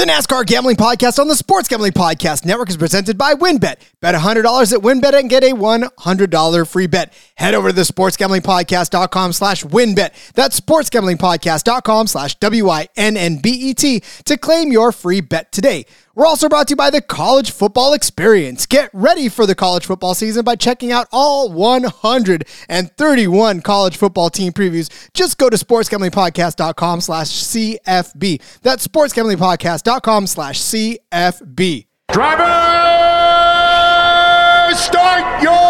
The NASCAR Gambling Podcast on the Sports Gambling Podcast Network is presented by WynnBET. Bet $100 at WynnBET and get a $100 free bet. Head over to the sportsgamblingpodcast.com slash WinBet. That's sportsgamblingpodcast.com slash W-I-N-N-B-E-T to claim your free bet today. We're also brought to you by the College Football Experience. Get ready for the college football season by checking out all 131 college football team previews. Just go to sportsgamblingpodcast.com slash CFB. That's sportsgamblingpodcast.com slash CFB. Driver, start your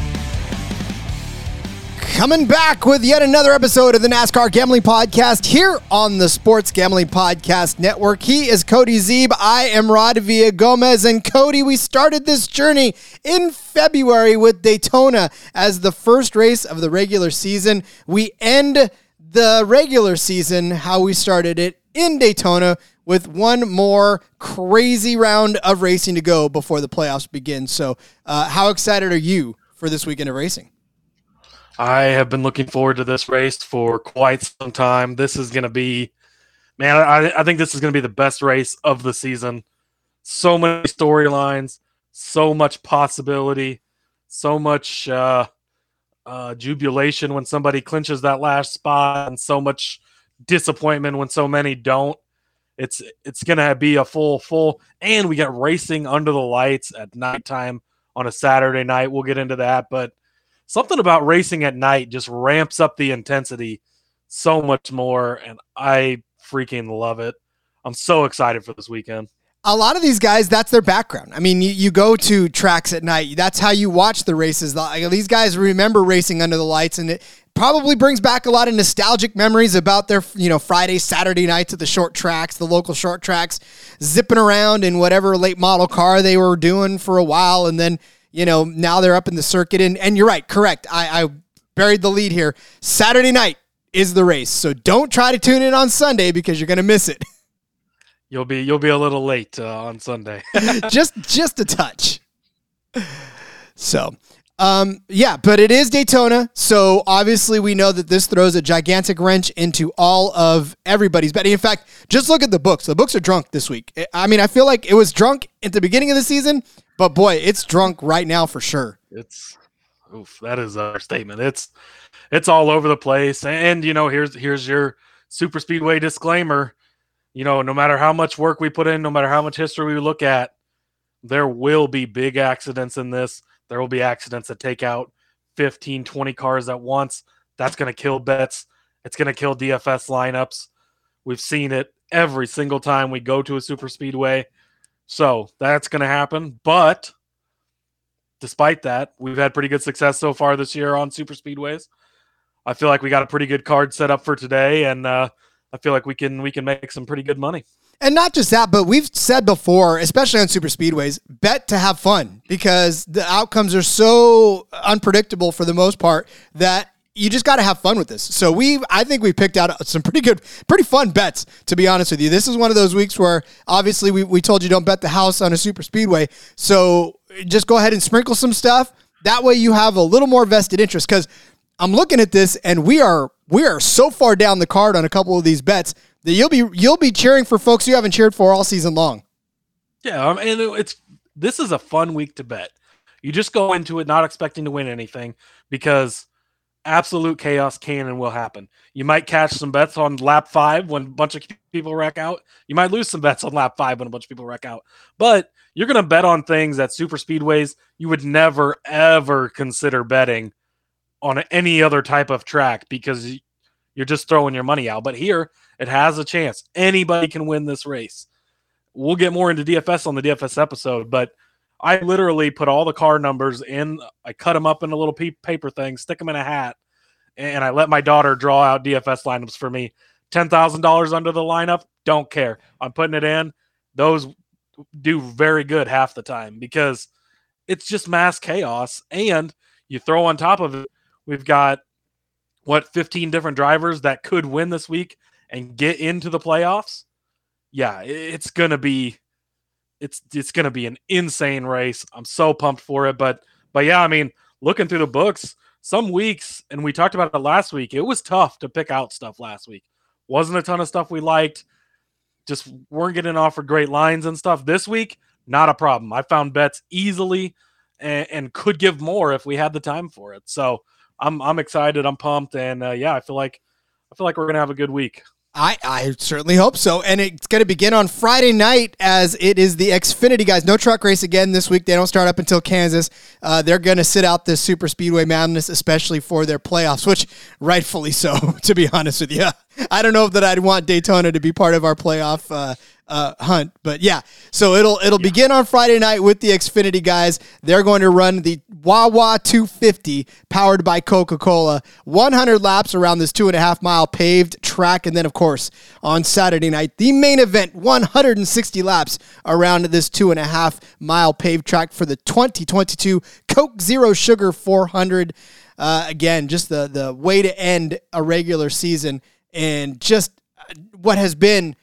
Coming back with yet another episode of the NASCAR Gambling Podcast here on the Sports Gambling Podcast Network. He is Cody Zeeb. I am Rod Villagomez. And Cody, we started this journey in February with Daytona as the first race of the regular season. We end the regular season how we started it in Daytona with one more crazy round of racing to go before the playoffs begin. So, uh, how excited are you for this weekend of racing? I have been looking forward to this race for quite some time. This is going to be, man, I, I think this is going to be the best race of the season. So many storylines, so much possibility, so much uh, uh, jubilation when somebody clinches that last spot, and so much disappointment when so many don't. It's it's going to be a full full, and we get racing under the lights at nighttime on a Saturday night. We'll get into that, but something about racing at night just ramps up the intensity so much more and i freaking love it. I'm so excited for this weekend. A lot of these guys that's their background. I mean you, you go to tracks at night. That's how you watch the races. These guys remember racing under the lights and it probably brings back a lot of nostalgic memories about their you know friday saturday nights at the short tracks the local short tracks zipping around in whatever late model car they were doing for a while and then you know, now they're up in the circuit. And, and you're right, correct. I, I buried the lead here. Saturday night is the race. So don't try to tune in on Sunday because you're going to miss it. You'll be you'll be a little late uh, on Sunday. just just a touch. So, um, yeah, but it is Daytona, so obviously we know that this throws a gigantic wrench into all of everybody's betting. In fact, just look at the books. The books are drunk this week. I mean, I feel like it was drunk at the beginning of the season, but boy, it's drunk right now for sure. It's oof, that is our statement. It's it's all over the place. And you know, here's here's your super speedway disclaimer. You know, no matter how much work we put in, no matter how much history we look at, there will be big accidents in this. There will be accidents that take out 15, 20 cars at once. That's going to kill bets. It's going to kill DFS lineups. We've seen it every single time we go to a super speedway. So that's going to happen. But despite that, we've had pretty good success so far this year on super speedways. I feel like we got a pretty good card set up for today, and uh, I feel like we can we can make some pretty good money. And not just that, but we've said before, especially on super speedways, bet to have fun because the outcomes are so unpredictable for the most part that you just got to have fun with this. So we, I think we picked out some pretty good, pretty fun bets. To be honest with you, this is one of those weeks where obviously we, we told you don't bet the house on a super speedway. So just go ahead and sprinkle some stuff. That way you have a little more vested interest. Because I'm looking at this and we are we are so far down the card on a couple of these bets that you'll be you'll be cheering for folks you haven't cheered for all season long. Yeah, um, and it's this is a fun week to bet. You just go into it not expecting to win anything because absolute chaos can and will happen. You might catch some bets on lap five when a bunch of people wreck out. You might lose some bets on lap five when a bunch of people wreck out. But you're going to bet on things at super speedways you would never ever consider betting on any other type of track because you're just throwing your money out. But here, it has a chance. Anybody can win this race. We'll get more into DFS on the DFS episode, but I literally put all the car numbers in. I cut them up in a little paper thing, stick them in a hat, and I let my daughter draw out DFS lineups for me. Ten thousand dollars under the lineup, don't care. I'm putting it in. Those do very good half the time because it's just mass chaos. And you throw on top of it, we've got what 15 different drivers that could win this week and get into the playoffs. Yeah, it's gonna be it's it's gonna be an insane race. I'm so pumped for it. But but yeah, I mean, looking through the books, some weeks, and we talked about it last week, it was tough to pick out stuff last week. Wasn't a ton of stuff we liked. Just weren't getting offered great lines and stuff. This week, not a problem. I found bets easily and, and could give more if we had the time for it. So I'm I'm excited. I'm pumped, and uh, yeah, I feel like I feel like we're gonna have a good week. I, I certainly hope so. And it's going to begin on Friday night as it is the Xfinity guys. No truck race again this week. They don't start up until Kansas. Uh, they're going to sit out this Super Speedway Madness, especially for their playoffs, which rightfully so, to be honest with you. I don't know that I'd want Daytona to be part of our playoff uh, uh, hunt. But yeah, so it'll it'll yeah. begin on Friday night with the Xfinity guys. They're going to run the Wawa 250 powered by Coca Cola, 100 laps around this two and a half mile paved track, and then of course on Saturday night the main event, 160 laps around this two and a half mile paved track for the 2022 Coke Zero Sugar 400. Uh, again, just the the way to end a regular season and just what has been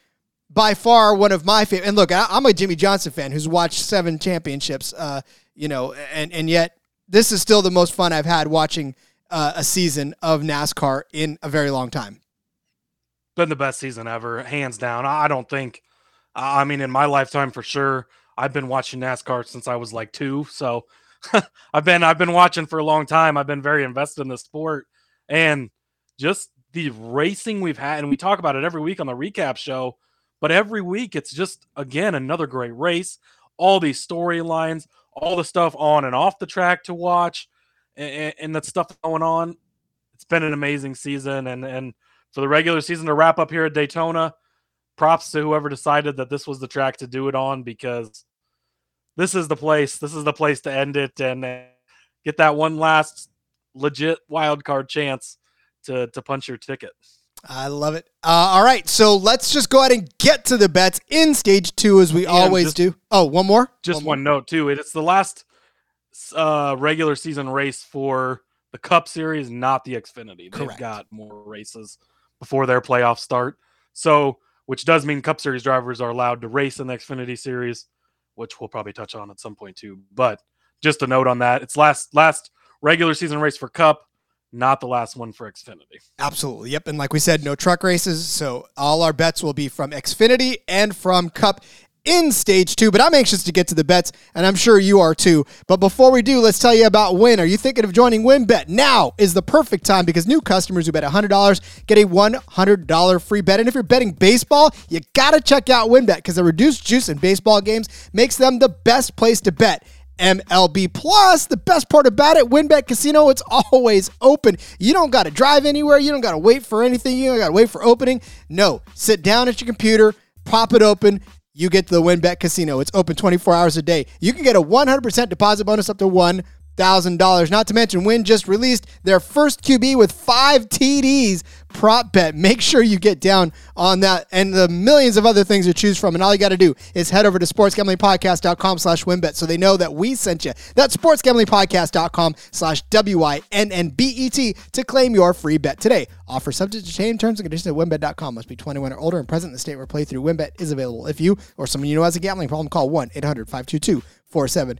by far one of my favorite. And look, I, am a Jimmie Johnson fan who's watched seven championships. Uh, you know, and and yet this is still the most fun I've had watching uh, a season of NASCAR in a very long time. Been the best season ever, hands down. I don't think. I mean, in my lifetime for sure. I've been watching NASCAR since I was like two, so I've been I've been watching for a long time. I've been very invested in the sport, and just the racing we've had, and we talk about it every week on the recap show but every week, it's just, again, another great race. All these storylines, all the stuff on and off the track to watch, and, and that stuff going on. It's been an amazing season. And, and for the regular season to wrap up here at Daytona, props to whoever decided that this was the track to do it on because this is the place. This is the place to end it and uh, get that one last legit wild card chance to to punch your ticket. I love it. Uh, all right, so let's just go ahead and get to the bets in stage two as we and always just, do. Oh, one more. Just one, one more. note too. It's the last uh, regular season race for the Cup Series, not the Xfinity. They've Correct. got more races before their playoffs start. So, which does mean Cup Series drivers are allowed to race in the Xfinity Series, which we'll probably touch on at some point too. But just a note on that, it's last last regular season race for Cup not the last one for Xfinity. Absolutely. Yep. And like we said, no truck races. So all our bets will be from Xfinity and from Cup in stage two. But I'm anxious to get to the bets, and I'm sure you are too. But before we do, let's tell you about Win. Are you thinking of joining WynnBET? Now is the perfect time because new customers who bet $100 get a $100 free bet. And if you're betting baseball, you got to check out WynnBET because the reduced juice in baseball games makes them the best place to bet. MLB Plus. The best part about it, WynnBET Casino, it's always open. You don't got to drive anywhere. You don't got to wait for anything. You don't got to wait for opening. No, sit down at your computer, pop it open. You get to the WynnBET Casino. It's open 24 hours a day. You can get a 100% deposit bonus up to one $1,000. Not to mention, Win just released their first QB with five TDs prop bet. Make sure you get down on that and the millions of other things to choose from. And all you got to do is head over to sportsgamblingpodcast.com slash wynnbet so they know that we sent you. That's sportsgamblingpodcast.com slash W-I-N-N-B-E-T to claim your free bet today. Offer subject to change terms and conditions at wynnbet.com. Must be 21 or older and present in the state where playthrough wynnbet is available. If you or someone you know has a gambling problem, call 1-800-522-4700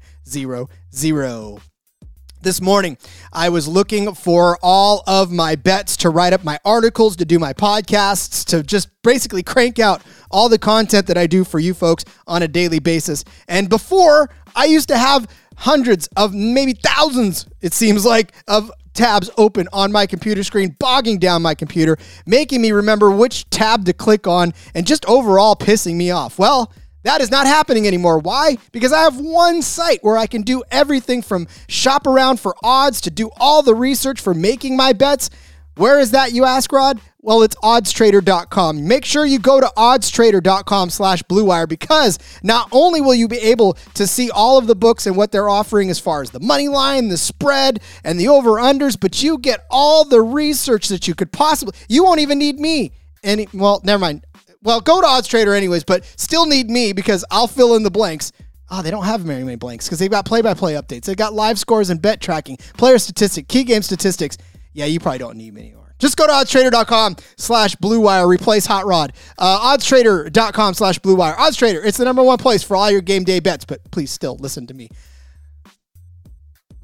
this morning, I was looking for all of my bets to write up my articles, to do my podcasts, to just basically crank out all the content that I do for you folks on a daily basis. And before, I used to have hundreds of maybe thousands, it seems like, of tabs open on my computer screen, bogging down my computer, making me remember which tab to click on, and just overall pissing me off. Well, That is not happening anymore. Why? Because I have one site where I can do everything from shop around for odds to do all the research for making my bets. Where is that, you ask, Rod? Well, it's oddstrader.com. Make sure you go to oddstrader.com slash bluewire because not only will you be able to see all of the books and what they're offering as far as the money line, the spread, and the over-unders, but you get all the research that you could possibly... You won't even need me. Any, well, never mind. Well, go to Odds Trader anyways, but still need me because I'll fill in the blanks. Oh, they don't have very many blanks because they've got play-by-play updates. They've got live scores and bet tracking, player statistic, key game statistics. Yeah, you probably don't need me anymore. Just go to oddstrader.com slash blue wire. Replace Hot Rod. Uh, oddstrader.com slash blue wire. Odds Trader, it's the number one place for all your game day bets, but please still listen to me.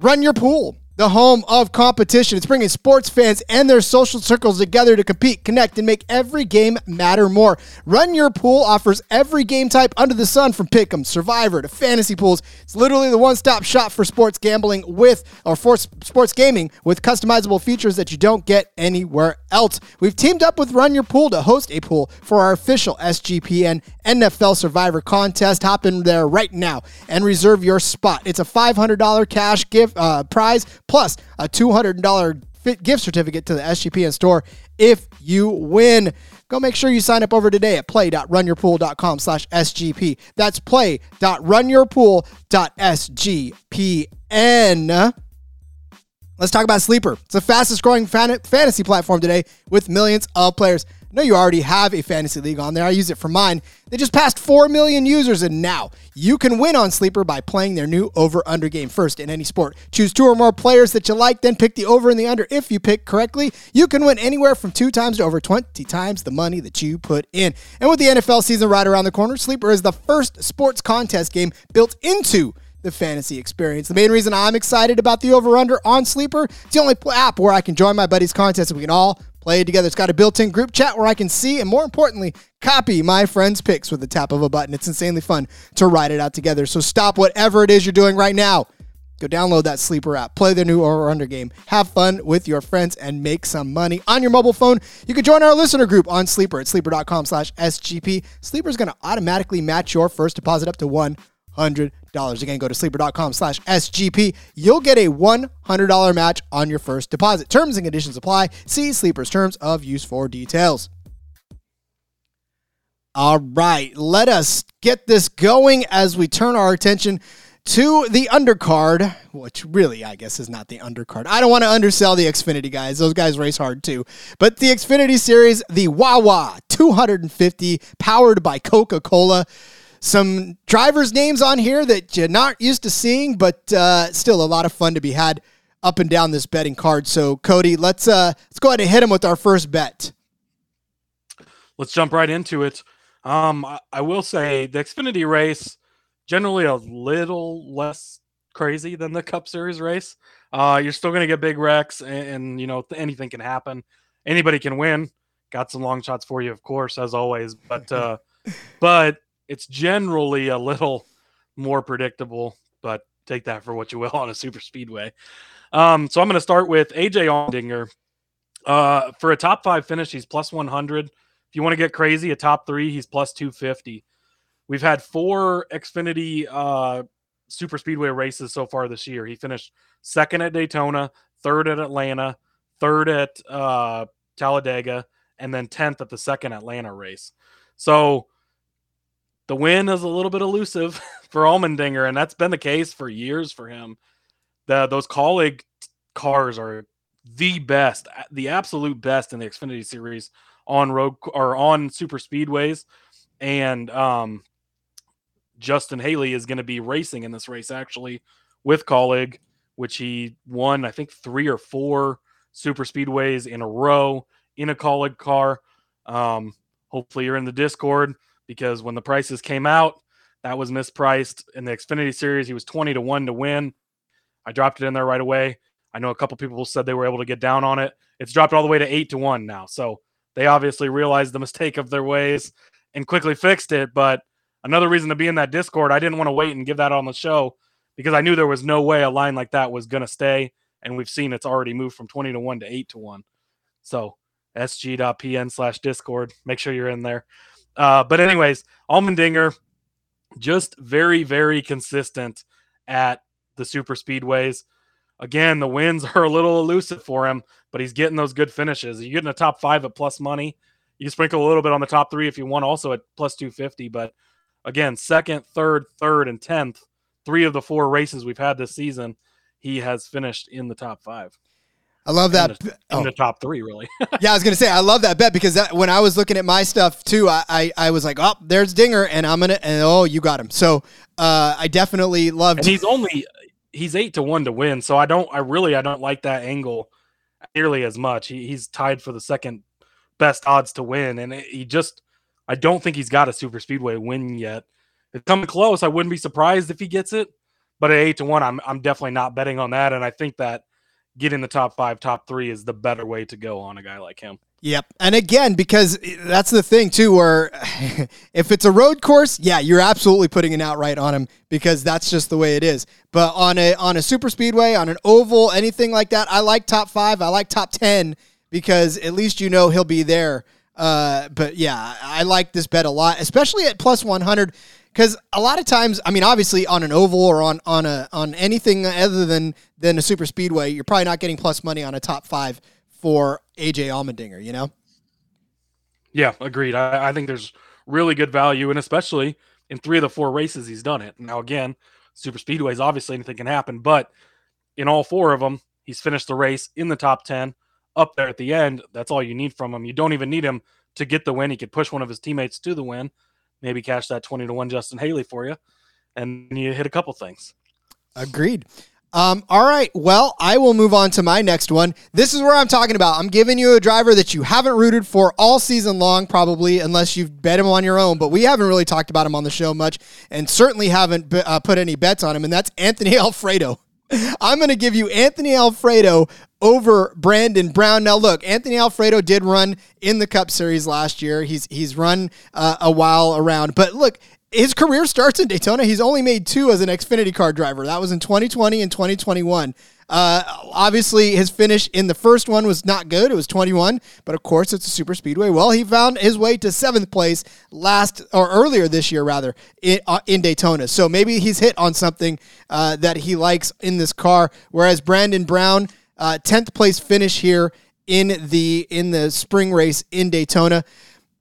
Run your pool the home of competition. It's bringing sports fans and their social circles together to compete, connect, and make every game matter more. Run Your Pool offers every game type under the sun from Pick'em, Survivor to fantasy pools. It's literally the one-stop shop for sports gambling with or for sports gaming with customizable features that you don't get anywhere else. We've teamed up with Run Your Pool to host a pool for our official SGPN NFL Survivor contest. Hop in there right now and reserve your spot. It's a $500 cash gift uh, prize plus a $200 gift certificate to the SGPN store if you win. Go make sure you sign up over today at play.runyourpool.com slash SGP. That's play.runyourpool.sgpn. Let's talk about Sleeper. It's the fastest growing fan- fantasy platform today with millions of players. Know you already have a fantasy league on there. I use it for mine. They just passed 4 million users, and now you can win on Sleeper by playing their new over under game first in any sport. Choose two or more players that you like, then pick the over and the under. If you pick correctly, you can win anywhere from two times to over 20 times the money that you put in. And with the NFL season right around the corner, Sleeper is the first sports contest game built into the fantasy experience. The main reason I'm excited about the over under on Sleeper, it's the only app where I can join my buddies' contests and we can all play together. It's got a built in group chat where I can see and, more importantly, copy my friends' picks with the tap of a button. It's insanely fun to ride it out together. So stop whatever it is you're doing right now. Go download that Sleeper app, play the new over under game, have fun with your friends, and make some money on your mobile phone. You can join our listener group on Sleeper at sleeper.com slash SGP. Sleeper is going to automatically match your first deposit up to $100. Again, go to sleeper.com slash SGP. You'll get a $100 match on your first deposit. Terms and conditions apply. See Sleeper's terms of use for details. All right, let us get this going as we turn our attention to the undercard, which really, I guess, is not the undercard. I don't want to undersell the Xfinity guys. Those guys race hard too. But the Xfinity Series, the Wawa 250, powered by Coca Cola. Some drivers' names on here that you're not used to seeing, but uh, still a lot of fun to be had up and down this betting card. So, Cody, let's uh, let's go ahead and hit him with our first bet. Let's jump right into it. Um, I, I will say the Xfinity race generally a little less crazy than the Cup Series race. Uh, you're still going to get big wrecks, and, and, you know anything can happen. Anybody can win. Got some long shots for you, of course, as always. But uh, but it's generally a little more predictable. But take that for what you will on a super speedway. Um, so I'm going to start with AJ Allmendinger. Uh, for a top five finish, he's plus 100. If you want to get crazy, a top three, he's plus 250. We've had four Xfinity uh, super speedway races so far this year. He finished second at Daytona, third at Atlanta, third at uh, Talladega, and then 10th at the second Atlanta race. So the win is a little bit elusive for Allmendinger, and that's been the case for years for him. The those Kaulig cars are the best, the absolute best in the Xfinity series on road or on super speedways. And um, Justin Haley is going to be racing in this race actually with Kaulig, which he won, I think, three or four super speedways in a row in a Kaulig car. Um, hopefully, you're in the Discord because when the prices came out, that was mispriced in the Xfinity series. He was 20 to 1 to win. I dropped it in there right away. I know a couple people said they were able to get down on it. It's dropped all the way to 8 to 1 now. So they obviously realized the mistake of their ways and quickly fixed it. But another reason to be in that Discord, I didn't want to wait and give that on the show because I knew there was no way a line like that was going to stay. And we've seen it's already moved from 20 to 1 to 8 to 1. So sg.pn slash Discord. Make sure you're in there. Uh, but anyways, Allmendinger, just very, very consistent at the super speedways. Again, the wins are a little elusive for him, but he's getting those good finishes. You get in the top five at plus money. You sprinkle a little bit on the top three if you want, also at plus 250. But again, second, third, third, and 10th, three of the four races we've had this season, he has finished in the top five. I love that. In the, in oh. the top three, really. yeah, I was gonna say I love that bet because that when I was looking at my stuff too, I I, I was like, oh, there's Dinger, and I'm gonna and oh, you got him. So uh, I definitely loved. and he's only he's eight to one to win, so I don't I really I don't like that angle nearly as much. He, he's tied for the second best odds to win, and it, he just I don't think he's got a super speedway win yet. It's coming close. I wouldn't be surprised if he gets it, but at eight to one, I'm I'm definitely not betting on that, and I think that getting the top five, top three is the better way to go on a guy like him. Yep. And again, because that's the thing too, where if it's a road course, yeah, you're absolutely putting an outright on him because that's just the way it is. But on a on a super speedway, on an oval, anything like that, I like top five. I like top ten because at least you know he'll be there. Uh, but yeah, I like this bet a lot, especially at plus one hundred because a lot of times, I mean, obviously on an oval or on on a on anything other than than a super speedway, you're probably not getting plus money on a top five for AJ Allmendinger. You know? Yeah, agreed. I, I think there's really good value, and especially in three of the four races he's done it. Now, again, super speedways, obviously anything can happen, but in all four of them, he's finished the race in the top ten, up there at the end. That's all you need from him. You don't even need him to get the win. He could push one of his teammates to the win maybe cash that 20 to 1 Justin Haley for you, and you hit a couple things. Agreed. Um, all right. Well, I will move on to my next one. This is where I'm talking about. I'm giving you a driver that you haven't rooted for all season long, probably, unless you've bet him on your own. But we haven't really talked about him on the show much, and certainly haven't uh, put any bets on him, and that's Anthony Alfredo. I'm going to give you Anthony Alfredo over Brandon Brown. Now, look, Anthony Alfredo did run in the Cup Series last year. He's he's run uh, a while around, but look, his career starts in Daytona. He's only made two as an Xfinity car driver. That was in 2020 and 2021. Uh, obviously, his finish in the first one was not good. It was 21, but of course, it's a super speedway. Well, he found his way to seventh place last or earlier this year, rather in, uh, in Daytona. So maybe he's hit on something uh, that he likes in this car. Whereas Brandon Brown, uh, tenth place finish here in the in the spring race in Daytona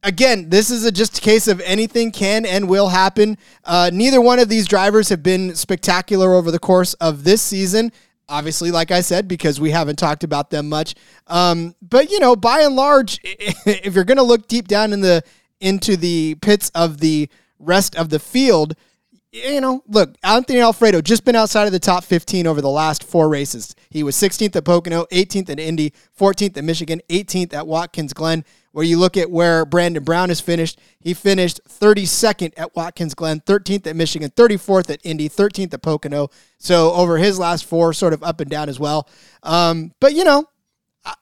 again, this is a just a case of anything can and will happen. Uh, neither one of these drivers have been spectacular over the course of this season. Obviously, like I said, because we haven't talked about them much. Um, but you know, by and large, if you're going to look deep down in the into the pits of the rest of the field, you know, look, Anthony Alfredo just been outside of the top 15 over the last four races. He was 16th at Pocono, 18th at Indy, 14th at Michigan, 18th at Watkins Glen. Where you look at where Brandon Brown has finished, he finished 32nd at Watkins Glen, 13th at Michigan, 34th at Indy, 13th at Pocono. So over his last four, sort of up and down as well. Um, but you know,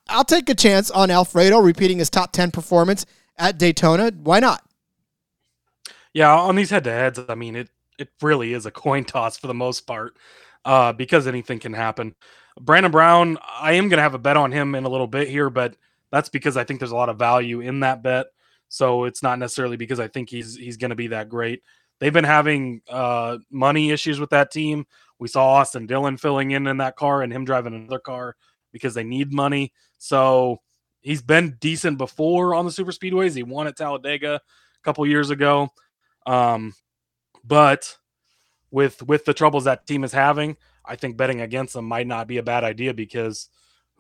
I'll take a chance on Alfredo repeating his top 10 performance at Daytona. Why not? Yeah, on these head to heads, I mean, it it really is a coin toss for the most part uh, because anything can happen. Brandon Brown, I am going to have a bet on him in a little bit here, but that's because I think there's a lot of value in that bet. So it's not necessarily because I think he's he's going to be that great. They've been having uh, money issues with that team. We saw Austin Dillon filling in in that car and him driving another car because they need money. So he's been decent before on the super speedways. He won at Talladega a couple years ago. Um, but with with the troubles that team is having, I think betting against them might not be a bad idea because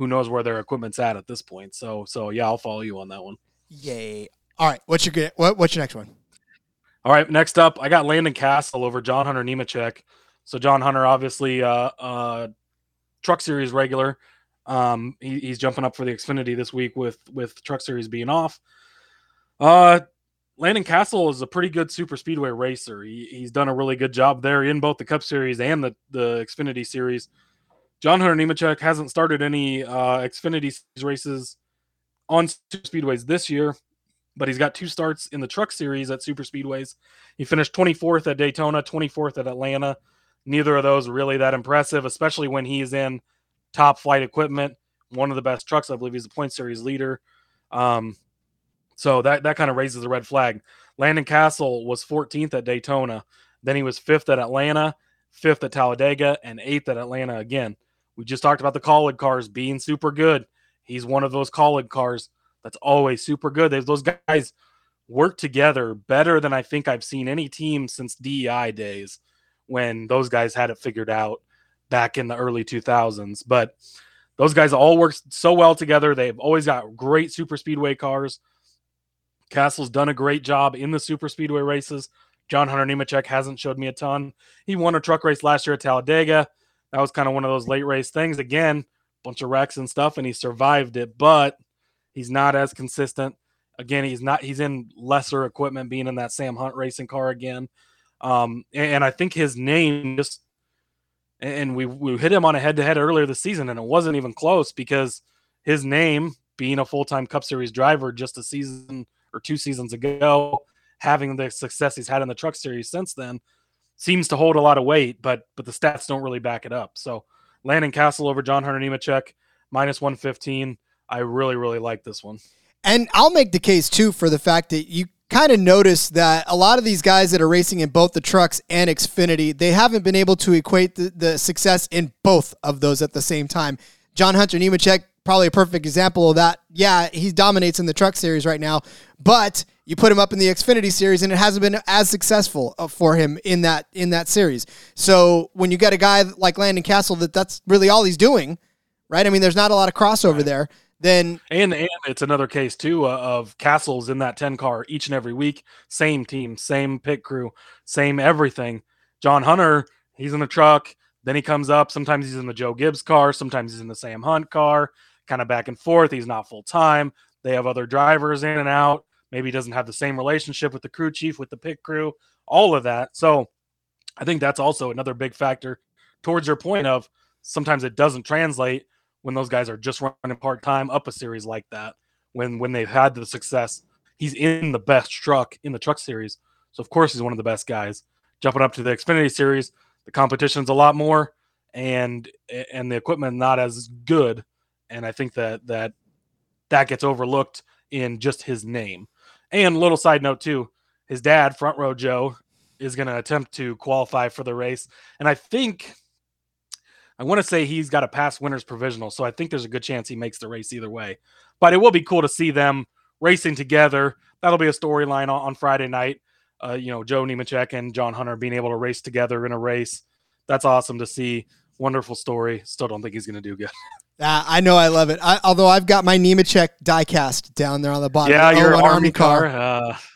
who knows where their equipment's at at this point. So so yeah, I'll follow you on that one. Yay! All right, what's your what, what's your next one? All right, next up, I got Landon Cassill over John Hunter Nemechek. So John Hunter, obviously, uh, uh, Truck Series regular. Um, he, he's jumping up for the Xfinity this week with with Truck Series being off. Uh, Landon Cassill is a pretty good super speedway racer. He, he's done a really good job there in both the Cup Series and the, the Xfinity Series. John Hunter Nemechek hasn't started any uh, Xfinity races on super speedways this year, but he's got two starts in the Truck Series at super speedways. He finished 24th at Daytona, 24th at Atlanta. Neither of those really that impressive, especially when he's in top flight equipment. One of the best trucks, I believe he's the point series leader. Um, so that that kind of raises a red flag. Landon Cassill was 14th at Daytona, Then he was fifth at Atlanta, fifth at Talladega, and eighth at Atlanta again. We just talked about the Kaulig cars being super good. He's one of those Kaulig cars that's always super good. Those guys work together better than I think I've seen any team since DEI days when those guys had it figured out back in the early 2000s. But those guys all work so well together. They've always got great super speedway cars. Cassill's done a great job in the super speedway races. John Hunter Nemechek hasn't showed me a ton. He won a truck race last year at Talladega. That was kind of one of those late race things. Again, bunch of wrecks and stuff, and he survived it, but he's not as consistent. Again, he's not. He's in lesser equipment, being in that Sam Hunt racing car again. Um, and, and I think his name just and we we hit him on a head to head earlier this season, and it wasn't even close because his name being a full time Cup Series driver just a season or two seasons ago, having the success he's had in the Truck Series since then, seems to hold a lot of weight. But but the stats don't really back it up. So Landon Cassill over John Hunter Nemechek minus one fifteen. I really really like this one. And I'll make the case too for the fact that you kind of notice that a lot of these guys that are racing in both the trucks and Xfinity, they haven't been able to equate the, the success in both of those at the same time. John Hunter Nemechek, probably a perfect example of that. Yeah, he dominates in the truck series right now, but you put him up in the Xfinity series and it hasn't been as successful uh, for him in that in that series. So when you get a guy like Landon Cassill that that's really all he's doing, right? I mean, there's not a lot of crossover right. there. Then and and it's another case too uh, of Cassill's in that 10 car each and every week. Same team same pit crew same everything. John hunter he's in the truck. Then he comes up. Sometimes he's in the joe gibbs car. Sometimes he's in the sam hunt car. Kind of back and forth. He's not full time they have other drivers in and out maybe he doesn't have the same relationship with the crew chief with the pit crew all of that so i think that's also another big factor towards your point of sometimes it doesn't translate when those guys are just running part time up a series like that. When when they've had the success, he's in the best truck in the truck series. So of course he's one of the best guys. Jumping up to the Xfinity series, the competition's a lot more, and and the equipment not as good. And I think that that that gets overlooked in just his name. And little side note too, his dad, Front Row Joe, is going to attempt to qualify for the race, and I think I want to say he's got a past winners provisional, so I think there's a good chance he makes the race either way. But it will be cool to see them racing together. That'll be a storyline on, Friday night. Uh, you know, Joe Nemechek and John Hunter being able to race together in a race. That's awesome to see. Wonderful story. Still don't think he's going to do good. Uh, I know I love it. I, although I've got my Nemechek diecast down there on the bottom. Yeah, your Army, Army car. car.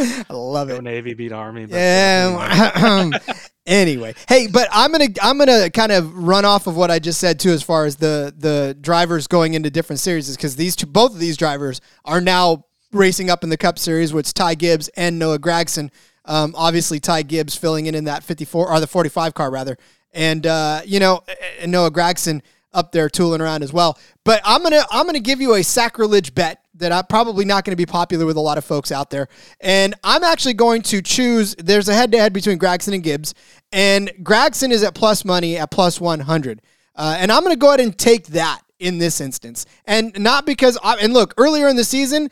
Uh, I love it. Navy beat Army. Yeah. anyway, hey, but I'm gonna I'm gonna kind of run off of what I just said too, as far as the the drivers going into different series, because these two, both of these drivers are now racing up in the Cup Series, which Ty Gibbs and Noah Gragson. Um, obviously, Ty Gibbs filling in in that 54 or the 45 car rather, and uh, you know, and Noah Gragson up there tooling around as well. But I'm gonna I'm gonna give you a sacrilege bet that I'm probably not going to be popular with a lot of folks out there. And I'm actually going to choose. There's a head to head between Gragson and Gibbs, and Gragson is at plus money at plus 100. Uh, and I'm going to go ahead and take that in this instance, and not because. I, and look, earlier in the season,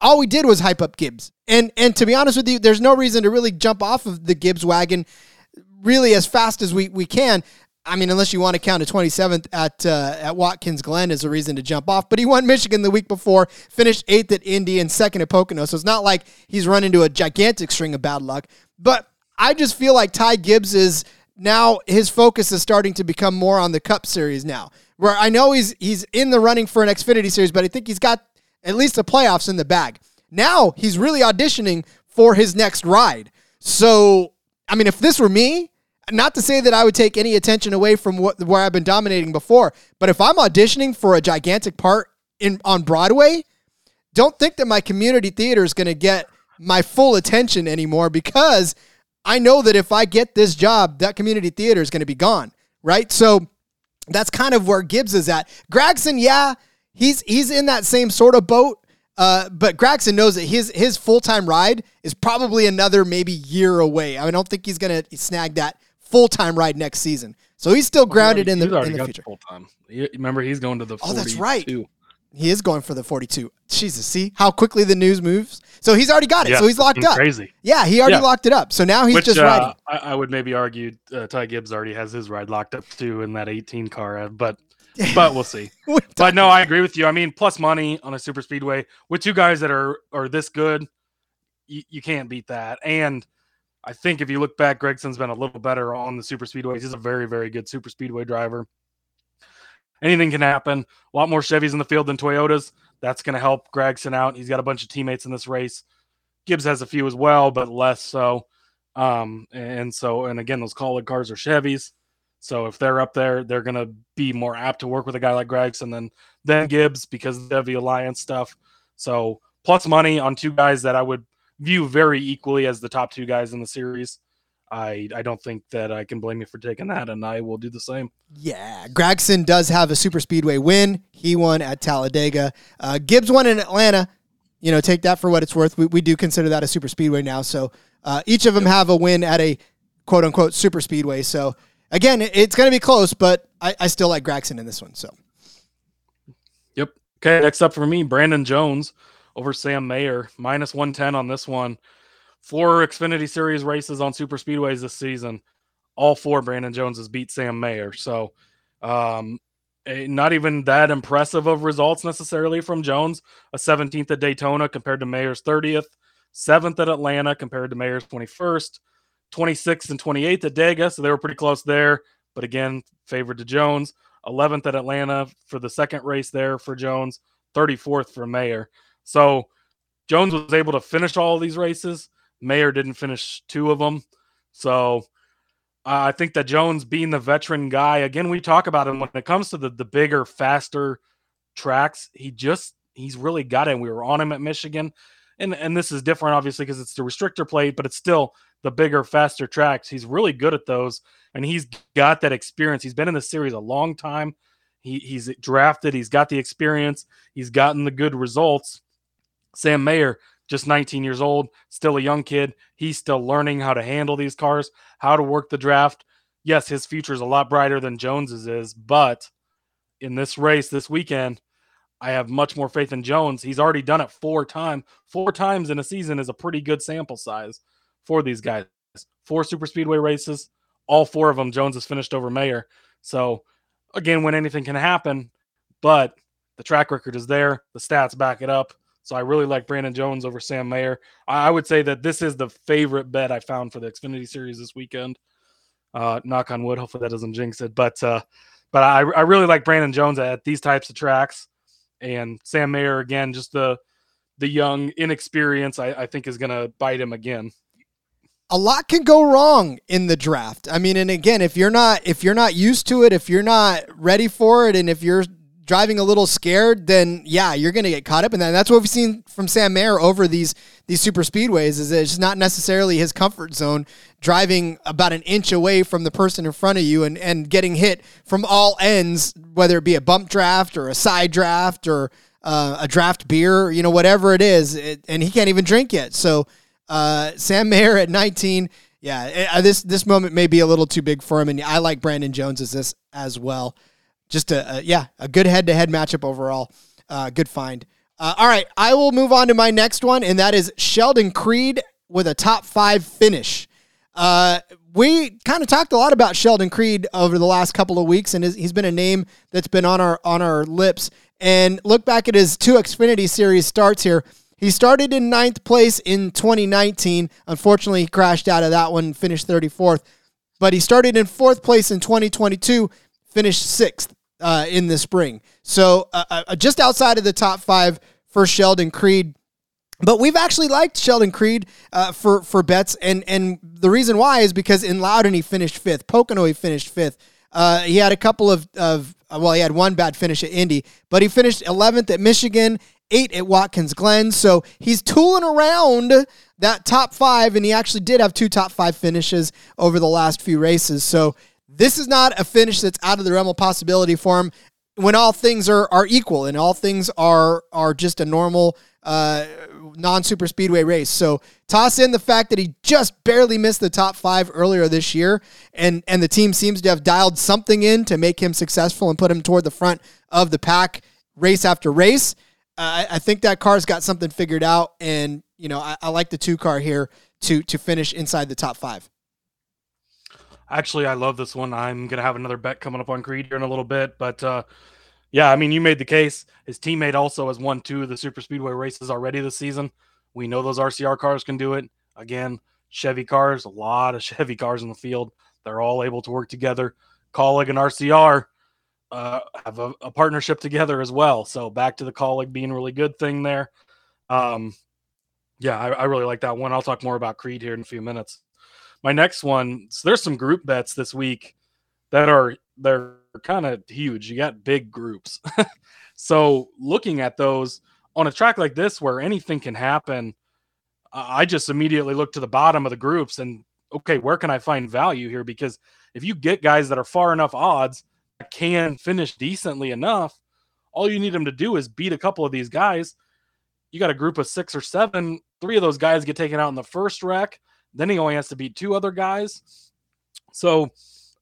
all we did was hype up Gibbs, and and to be honest with you, there's no reason to really jump off of the Gibbs wagon really as fast as we, we can. I mean, unless you want to count a 27th at uh, at Watkins Glen as a reason to jump off. But he won Michigan the week before, finished eighth at Indy and second at Pocono. So it's not like he's run into a gigantic string of bad luck. But I just feel like Ty Gibbs is now his focus is starting to become more on the Cup Series now. Where I know he's he's in the running for an Xfinity Series, but I think he's got at least the playoffs in the bag. Now he's really auditioning for his next ride. So I mean, if this were me, not to say that I would take any attention away from what where I've been dominating before, but if I'm auditioning for a gigantic part in on Broadway, don't think that my community theater is going to get my full attention anymore because I know that if I get this job, that community theater is going to be gone, right? So that's kind of where Gibbs is at. Gragson, yeah, he's he's in that same sort of boat. Uh, but Gragson knows that his his full time ride is probably another maybe year away. I, don't think he's gonna snag that full time ride next season. So he's still grounded in the in the future. Full time. Remember, he's going to the. Oh, that's right. He is going for the 42. Jesus, see how quickly the news moves. So he's already got it. Yeah, so he's locked up. crazy. Yeah, he already Yeah. locked it up. So now he's Which just uh, riding. I, I would maybe argue uh, Ty Gibbs already has his ride locked up too in that 18 car, uh, but but we'll see. but no, I agree with you. I mean, plus money on a super speedway with two guys that are are this good, you, you can't beat that. And I think if you look back, Gragson's been a little better on the super speedways. He's a very very good super speedway driver. Anything can happen. A lot more Chevys in the field than Toyotas. That's going to help Gragson out. He's got a bunch of teammates in this race. Gibbs has a few as well, but less so. Um, and so, and again, those Kaulig cars are Chevys. So if they're up there, they're going to be more apt to work with a guy like Gragson than than Gibbs because of the alliance stuff. So plus money on two guys that I would view very equally as the top two guys in the series. I I don't think that I can blame you for taking that, and I will do the same. Yeah, Gragson does have a super speedway win. He won at Talladega. Uh, Gibbs won in Atlanta. You know, take that for what it's worth. We, we do consider that a super speedway now. So uh, each of them have a win at a quote unquote super speedway. So again, it's going to be close, but I, I still like Gragson in this one. So Yep. Okay. Next up for me, Brandon Jones over Sam Mayer, minus 110 on this one. Four Xfinity Series races on super speedways this season. All four Brandon Jones has beat Sam Mayer. So, um, eh, not even that impressive of results necessarily from Jones. A 17th at Daytona compared to Mayer's 30th, seventh at Atlanta compared to Mayer's 21st, 26th and 28th at Dega. So they were pretty close there. But again, favored to Jones. 11th at Atlanta for the second race there for Jones, 34th for Mayer. So Jones was able to finish all these races. Mayer didn't finish two of them. So uh, I think that Jones being the veteran guy, again, we talk about him when it comes to the, the bigger, faster tracks. He just, he's really got it. We were on him at Michigan. And, and this is different, obviously, because it's the restrictor plate, but it's still the bigger, faster tracks. He's really good at those and he's got that experience. He's been in the series a long time. He, he's drafted. He's got the experience. He's gotten the good results. Sam Mayer, just 19 years old, still a young kid. He's still learning how to handle these cars, how to work the draft. Yes, his future is a lot brighter than Jones's is, but in this race this weekend, I have much more faith in Jones. He's already done it four times. Four times in a season is a pretty good sample size for these guys. Four super speedway races, all four of them Jones has finished over Mayer. So again, when anything can happen, but the track record is there, the stats back it up. So I really like Brandon Jones over Sam Mayer. I would say that this is the favorite bet I found for the Xfinity Series this weekend. Uh, knock on wood. Hopefully that doesn't jinx it. But uh, but I, I really like Brandon Jones at these types of tracks, and Sam Mayer again, just the the young inexperience. I, I think is going to bite him again. a lot can go wrong in the draft. I mean, and again, if you're not if you're not used to it, if you're not ready for it, and if you're driving a little scared, then yeah, you're going to get caught up in that. And that's what we've seen from Sam Mayer over these these super speedways. Is it's not necessarily his comfort zone driving about an inch away from the person in front of you and and getting hit from all ends, whether it be a bump draft or a side draft or uh, a draft beer, you know, whatever it is, it, and he can't even drink yet. So uh, Sam Mayer at 19. Yeah, uh, this this moment may be a little too big for him, and I like Brandon Jones as this as well. Just a, a yeah, a good head to head matchup overall. Uh, good find. Uh, all right, I will move on to my next one, and that is Sheldon Creed with a top five finish. Uh, we kind of talked a lot about Sheldon Creed over the last couple of weeks, and he's been a name that's been on our on our lips. And look back at his two Xfinity Series starts here. He started in ninth place in 2019. Unfortunately, he crashed out of that one, finished 34th. But he started in fourth place in 2022, finished sixth uh, in the spring. So uh, uh, just outside of the top five for Sheldon Creed. But we've actually liked Sheldon Creed uh, for for bets, and and the reason why is because in Loudon he finished fifth, Pocono he finished fifth. Uh, he had a couple of of well, he had one bad finish at Indy, but he finished 11th at Michigan, eight at Watkins Glen. So he's tooling around that top five, and he actually did have two top five finishes over the last few races. So this is not a finish that's out of the realm of possibility for him when all things are are equal and all things are are just a normal uh, non super speedway race. So toss in the fact that he just barely missed the top five earlier this year, and and the team seems to have dialed something in to make him successful and put him toward the front of the pack. race after race. Uh, I, think that car's got something figured out, and you know I, I like the two car here to to finish inside the top five. Actually, I love this one. I'm gonna have another bet coming up on Creed here in a little bit, but uh, yeah, I mean, you made the case. His teammate also has won two of the super speedway races already this season. We know those RCR cars can do it. Again, Chevy cars, a lot of Chevy cars in the field. They're all able to work together. Kaulig and RCR uh, have a, a, partnership together as well. So back to the Kaulig being really good thing there. Um, yeah, I, I really like that one. I'll talk more about Creed here in a few minutes. My next one, so there's some group bets this week that are they're kind of huge. You got big groups. so looking at those on a track like this where anything can happen, I just immediately look to the bottom of the groups and okay, where can I find value here? Because if you get guys that are far enough odds that can finish decently enough, all you need them to do is beat a couple of these guys. You got a group of six or seven, three of those guys get taken out in the first wreck. Then he only has to beat two other guys. So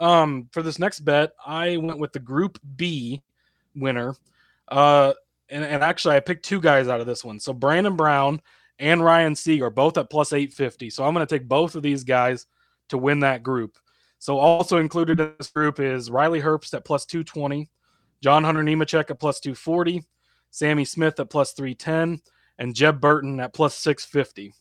um, for this next bet, I went with the Group B winner. Uh, and, and actually, I picked two guys out of this one. So Brandon Brown and Ryan Sieg are both at plus 850. So I'm going to take both of these guys to win that group. So also included in this group is Riley Herbst at plus 220, John Hunter Nemechek at plus 240, Sammy Smith at plus 310, and Jeb Burton at plus 650.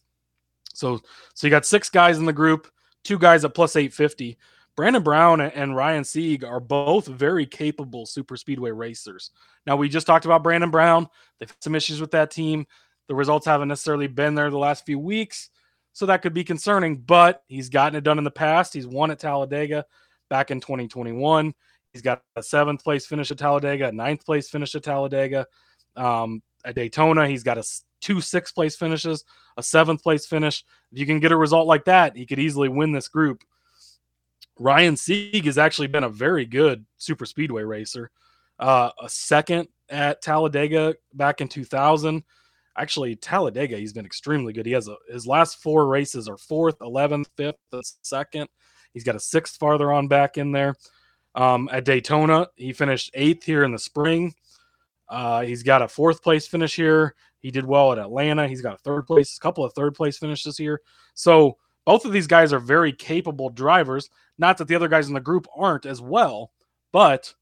So so you got six guys in the group, two guys at plus 850. Brandon Brown and Ryan Sieg are both very capable super speedway racers. Now we just talked about Brandon Brown. They've had some issues with that team. The results haven't necessarily been there the last few weeks, so that could be concerning. But he's gotten it done in the past. He's won at Talladega back in 2021. He's got a seventh place finish at Talladega, a ninth place finish at Talladega. Um, at Daytona, he's got a two sixth place finishes, a seventh place finish. If you can get a result like that, he could easily win this group. Ryan Sieg has actually been a very good super speedway racer. Uh, a second at Talladega back in 2000. Actually, Talladega, he's been extremely good. He has a, his last four races are fourth, 11th, fifth, second. He's got a sixth farther on back in there. Um, at Daytona, he finished eighth here in the spring. Uh, he's got a fourth place finish here. He did well at Atlanta. He's got a third place, a couple of third place finishes here. So both of these guys are very capable drivers. Not that the other guys in the group aren't as well, but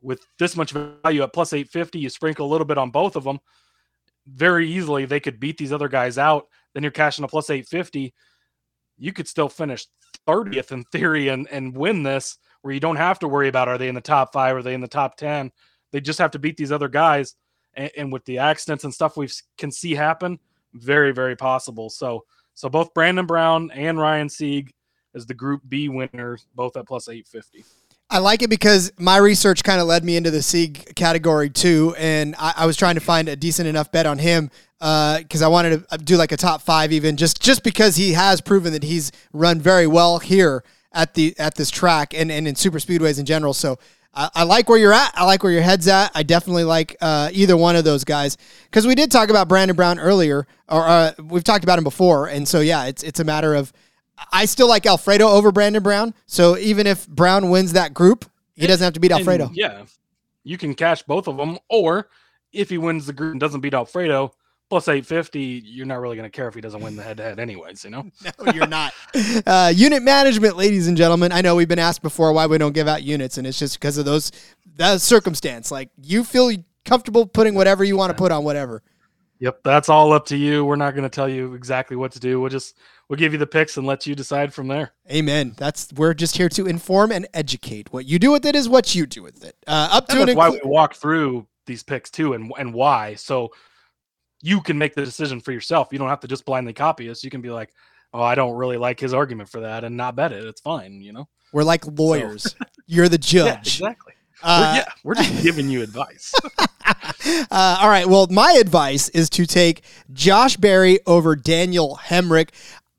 with this much value at plus 850, you sprinkle a little bit on both of them. Very easily, they could beat these other guys out. Then you're cashing a plus 850. You could still finish 30th in theory and, and win this, where you don't have to worry about are they in the top five, are they in the top 10. They just have to beat these other guys. And, and with the accidents and stuff we can see happen, very, very possible. So, so both Brandon Brown and Ryan Sieg as the Group B winners, both at plus 850. I like it because my research kind of led me into the Sieg category too, and I, I, was trying to find a decent enough bet on him because uh, I wanted to do like a top five, even just just because he has proven that he's run very well here at the at this track and, and in super speedways in general. So I, I, like where you're at. I like where your head's at. I definitely like uh, either one of those guys because we did talk about Brandon Brown earlier, or uh, we've talked about him before, and so yeah, it's it's a matter of I still like Alfredo over Brandon Brown. So even if Brown wins that group, he doesn't have to beat Alfredo. Yeah, you can cash both of them, or if he wins the group and doesn't beat Alfredo, plus 850 you're not really going to care if he doesn't win the head to head anyways you know? No you're not. Uh, unit management ladies and gentlemen. I know we've been asked before why we don't give out units and it's just because of those that circumstance. Like you feel comfortable putting whatever you want to put on whatever. Yep that's all up to you. We're not going to tell you exactly what to do. We'll just we'll give you the picks and let you decide from there. Amen. That's we're just here to inform and educate. What you do with it is what you do with it. Uh, up to that's why we walk through these picks too and and why. So you can make the decision for yourself. You don't have to just blindly copy us. You can be like, oh, I don't really like his argument for that and not bet it. It's fine, you know? We're like lawyers. So. You're the judge. Yeah, exactly. Uh, we're, yeah, we're just giving you advice. uh, all right. Well, my advice is to take Josh Berry over Daniel Hemric.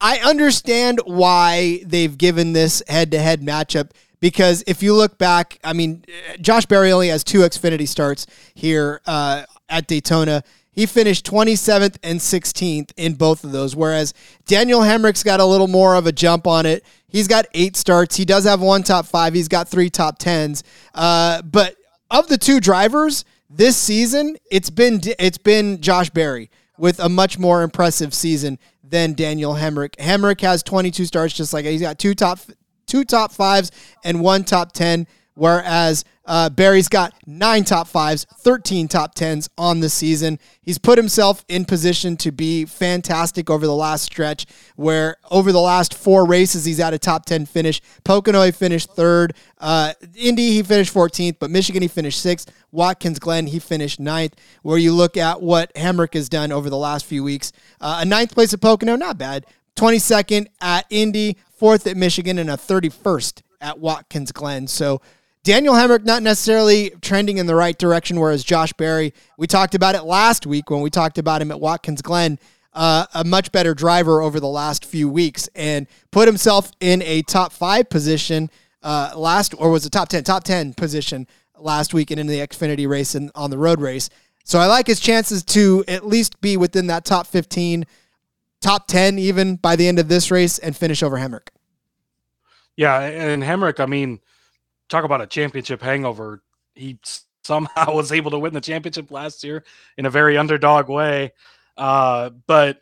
I understand why they've given this head to head matchup because if you look back, I mean, Josh Berry only has two Xfinity starts here uh, at Daytona. He finished 27th and 16th in both of those, whereas Daniel Hemric's got a little more of a jump on it. He's got eight starts. He does have one top five. He's got three top tens. Uh, but of the two drivers, This season, it's been it's been Josh Berry with a much more impressive season than Daniel Hemric. Hemric has 22 starts, just like he's got two top two top fives and one top ten, whereas uh, Berry's got nine top fives, 13 top tens on the season. He's put himself in position to be fantastic over the last stretch, where over the last four races, he's at a top 10 finish. Pocono, he finished third. Uh, Indy, he finished 14th, but Michigan, he finished sixth. Watkins Glen, he finished ninth. Where you look at what Hemric has done over the last few weeks, uh, a ninth place at Pocono, not bad. 22nd at Indy, fourth at Michigan, and a 31st at Watkins Glen. So, Daniel Hemric not necessarily trending in the right direction, whereas Josh Berry, we talked about it last week when we talked about him at Watkins Glen, uh, a much better driver over the last few weeks and put himself in a top five position uh, last, or was it top 10, top 10 position last week and in the Xfinity race and on the road race. So I like his chances to at least be within that top 15, top 10 even by the end of this race and finish over Hemric. Yeah, and Hemric, I mean, talk about a championship hangover. He somehow was able to win the championship last year in a very underdog way. Uh, but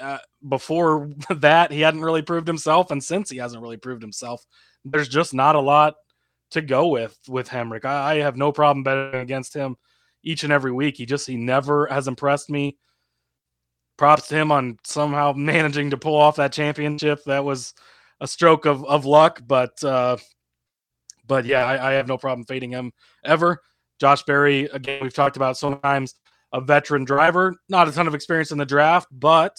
uh, before that, he hadn't really proved himself, and since he hasn't really proved himself, there's just not a lot to go with with Hemric. I, I have no problem betting against him each and every week. He just he never has impressed me. Props to him on somehow managing to pull off that championship. That was a stroke of, of luck, but uh, but yeah, I, I, have no problem fading him ever. Josh Berry, again, we've talked about sometimes a veteran driver, not a ton of experience in the draft, but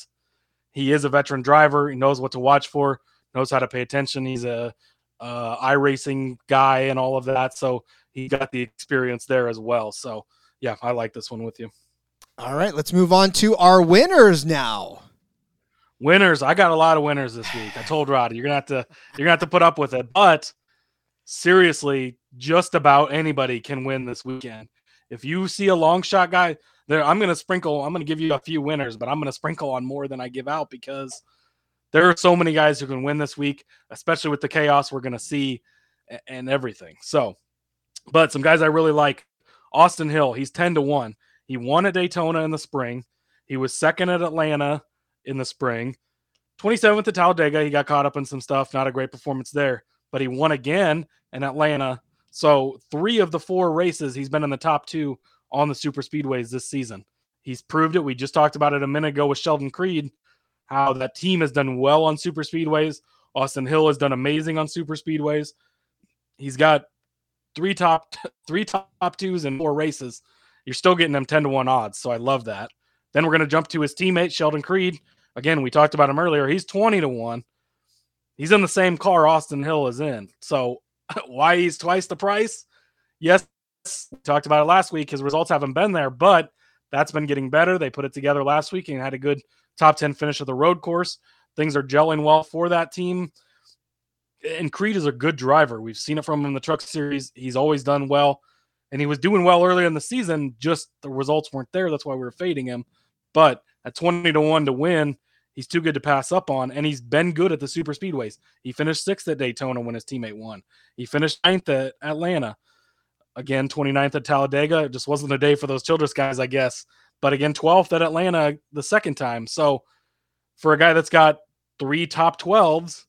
he is a veteran driver. He knows what to watch for, knows how to pay attention. He's a uh, iRacing guy and all of that, so he got the experience there as well. So yeah, I like this one with you. All right, let's move on to our winners now. Winners, I got a lot of winners this week. I told Roddy, you're gonna have to you're gonna have to put up with it, but seriously, just about anybody can win this weekend. If you see a long shot guy, there I'm going to sprinkle, I'm going to give you a few winners, but I'm going to sprinkle on more than I give out because there are so many guys who can win this week, especially with the chaos we're going to see and everything. So, but some guys I really like Austin Hill, he's 10 to 1. He won at Daytona in the spring. He was second at Atlanta in the spring. 27th at Talladega, he got caught up in some stuff, not a great performance there but he won again in Atlanta. So three of the four races he's been in the top two on the super speedways this season. He's proved it. We just talked about it a minute ago with Sheldon Creed, how that team has done well on super speedways. Austin Hill has done amazing on super speedways. He's got three top three top twos in four races. You're still getting them 10 to 1 odds. So I love that. Then we're going to jump to his teammate, Sheldon Creed. Again, we talked about him earlier. He's 20 to 1. He's in the same car Austin Hill is in. So why he's twice the price? Yes, talked about it last week. His results haven't been there, but that's been getting better. They put it together last week and had a good top 10 finish of the road course. Things are gelling well for that team. And Creed is a good driver. We've seen it from him in the truck series. He's always done well. And he was doing well earlier in the season, just the results weren't there. That's why we were fading him. But at 20 to 1 to win, he's too good to pass up on, and he's been good at the super speedways. He finished sixth at Daytona when his teammate won. He finished ninth at Atlanta. Again, 29th at Talladega. It just wasn't a day for those Childress guys, I guess. But again, 12th at Atlanta the second time. So for a guy that's got three top 12s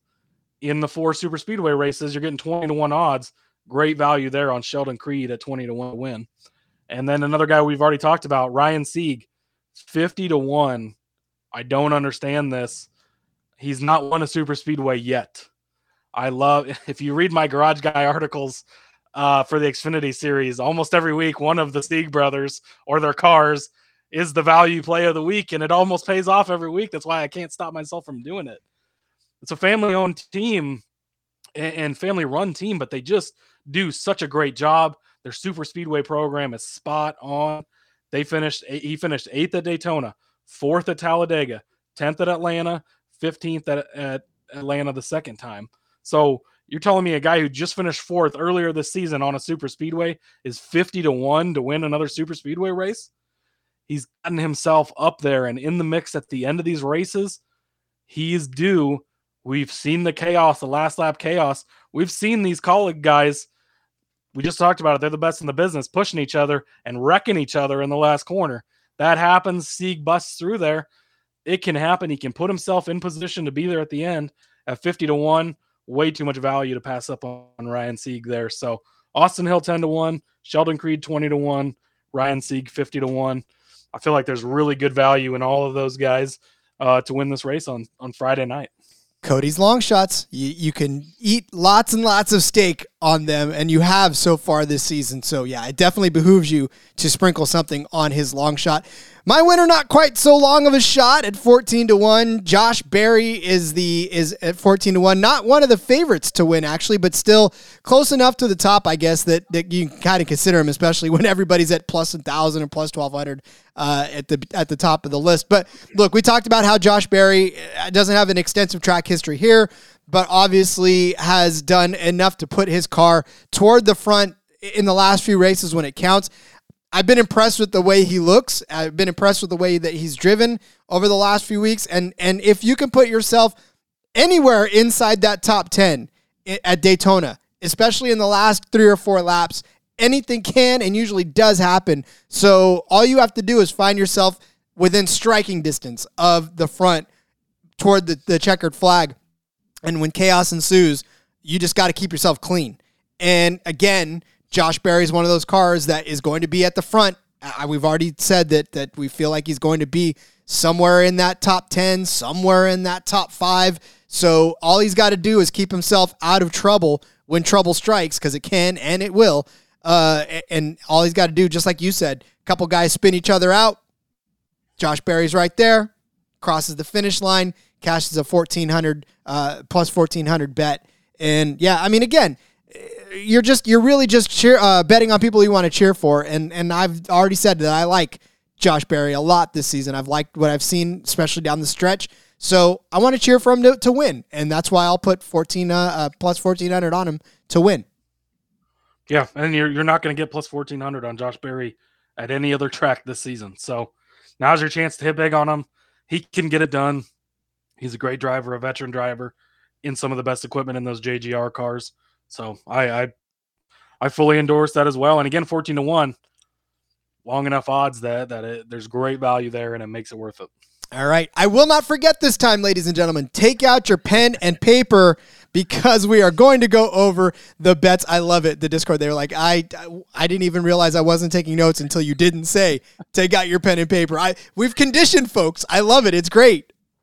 in the four super speedway races, you're getting 20 to 1 odds. Great value there on Sheldon Creed at 20 to 1 win. And then another guy we've already talked about, Ryan Sieg, 50 to 1 I don't understand this. He's not won a super speedway yet. I love if you read my garage guy articles uh, for the Xfinity series, almost every week one of the Sieg brothers or their cars is the value play of the week, and it almost pays off every week. That's why I can't stop myself from doing it. It's a family-owned team and family-run team, but they just do such a great job. Their super speedway program is spot on. They finished. He finished eighth at Daytona, fourth at Talladega, 10th at Atlanta, 15th at, at Atlanta the second time. So you're telling me a guy who just finished fourth earlier this season on a super speedway is 50 to 1 to win another super speedway race? He's gotten himself up there and in the mix at the end of these races. He's due. We've seen the chaos, the last lap chaos. We've seen these Kaulig guys we just talked about it. They're the best in the business, pushing each other and wrecking each other in the last corner. That happens. Sieg busts through there. It can happen. He can put himself in position to be there at the end at 50 to 1. Way too much value to pass up on Ryan Sieg there. So Austin Hill 10 to 1, Sheldon Creed 20 to 1, Ryan Sieg 50 to 1. I feel like there's really good value in all of those guys uh, to win this race on, on Friday night. Cody's long shots. You, you can eat lots and lots of steak on them, and you have so far this season. So, yeah, it definitely behooves you to sprinkle something on his long shot. My winner, not quite so long of a shot at 14 to 1. Josh Berry is the is at 14 to 1. Not one of the favorites to win, actually, but still close enough to the top, I guess, that, that you can kind of consider him, especially when everybody's at plus 1,000 or plus 1,200 uh, at the at the top of the list. But look, we talked about how Josh Berry uh, doesn't have an extensive track history here, but obviously has done enough to put his car toward the front in the last few races when it counts. I've been impressed with the way he looks. I've been impressed with the way that he's driven over the last few weeks. And and if you can put yourself anywhere inside that top 10 at Daytona, especially in the last three or four laps, anything can and usually does happen. So all you have to do is find yourself within striking distance of the front toward the, the checkered flag. And when chaos ensues, you just got to keep yourself clean. And again, Josh Berry is one of those cars that is going to be at the front. Uh, we've already said that that we feel like he's going to be somewhere in that top 10, somewhere in that top 5. So all he's got to do is keep himself out of trouble when trouble strikes because it can and it will. Uh, and all he's got to do, just like you said, a couple guys spin each other out. Josh Berry's right there, crosses the finish line, cashes a 1400 uh, plus 1400 bet. And yeah, I mean, again, you're just you're really just cheer uh, betting on people you want to cheer for, and and I've already said that I like Josh Berry a lot this season. I've liked what I've seen, especially down the stretch. So I want to cheer for him to, to win, and that's why I'll put 14 uh, uh, plus 1400 on him to win. Yeah, and you're you're not going to get plus 1400 on Josh Berry at any other track this season. So now's your chance to hit big on him. He can get it done. He's a great driver, a veteran driver in some of the best equipment in those JGR cars. So I, I I fully endorse that as well. And again, 14 to 1, long enough odds that that it, there's great value there and it makes it worth it. All right. I will not forget this time, ladies and gentlemen. Take out your pen and paper because we are going to go over the bets. I love it. The Discord, they were like, I, I didn't even realize I wasn't taking notes until you didn't say, take out your pen and paper. I, we've conditioned folks. I love it. It's great.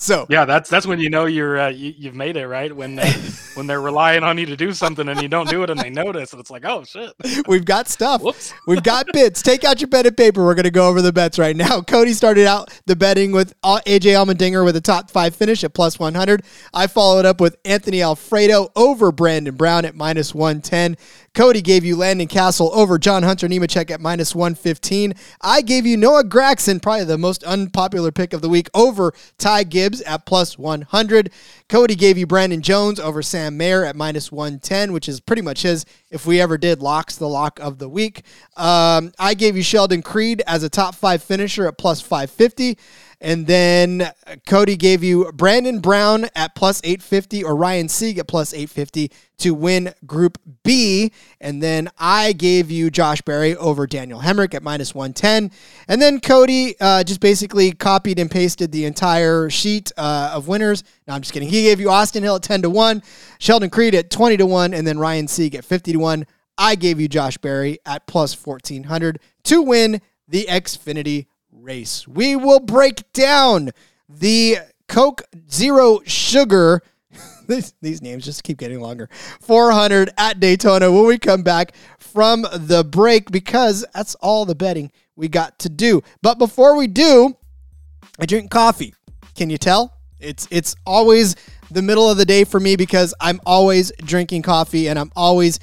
So yeah, that's that's when you know you're uh, you, have made it right when they when they're relying on you to do something and you don't do it and they notice and it's like oh shit. We've got stuff. Whoops. We've got bits. Take out your pen and paper. We're gonna go over the bets right now. Cody started out the betting with AJ Allmendinger with a top five finish at plus one hundred. I followed up with Anthony Alfredo over Brandon Brown at minus one ten. Cody gave you Landon Cassill over John Hunter Nemechek at minus 115. I gave you Noah Gragson, probably the most unpopular pick of the week, over Ty Gibbs at plus 100. Cody gave you Brandon Jones over Sam Mayer at minus 110, which is pretty much his, if we ever did, locks the lock of the week. Um, I gave you Sheldon Creed as a top five finisher at plus 550. And then Cody gave you Brandon Brown at plus 850 or Ryan Sieg at plus 850 to win Group B. And then I gave you Josh Berry over Daniel Hemric at minus 110. And then Cody uh, just basically copied and pasted the entire sheet uh, of winners. No, I'm just kidding. He gave you Austin Hill at 10 to 1, Sheldon Creed at 20 to 1, and then Ryan Sieg at 50 to 1. I gave you Josh Berry at plus 1400 to win the Xfinity race. We will break down the Coke Zero Sugar. these, these names just keep getting longer. 400 at Daytona when we come back from the break because that's all the betting we got to do. But before we do, I drink coffee. Can you tell? It's it's always the middle of the day for me because I'm always drinking coffee and I'm always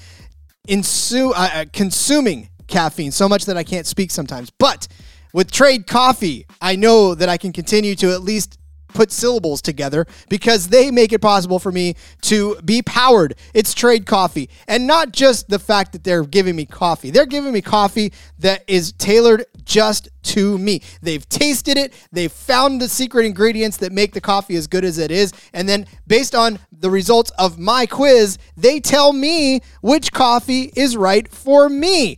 insu- uh, uh consuming caffeine so much that I can't speak sometimes. But with Trade Coffee, I know that I can continue to at least put syllables together because they make it possible for me to be powered. It's Trade Coffee. And not just the fact that they're giving me coffee, they're giving me coffee that is tailored just to me. They've tasted it, they've found the secret ingredients that make the coffee as good as it is. And then, based on the results of my quiz, they tell me which coffee is right for me.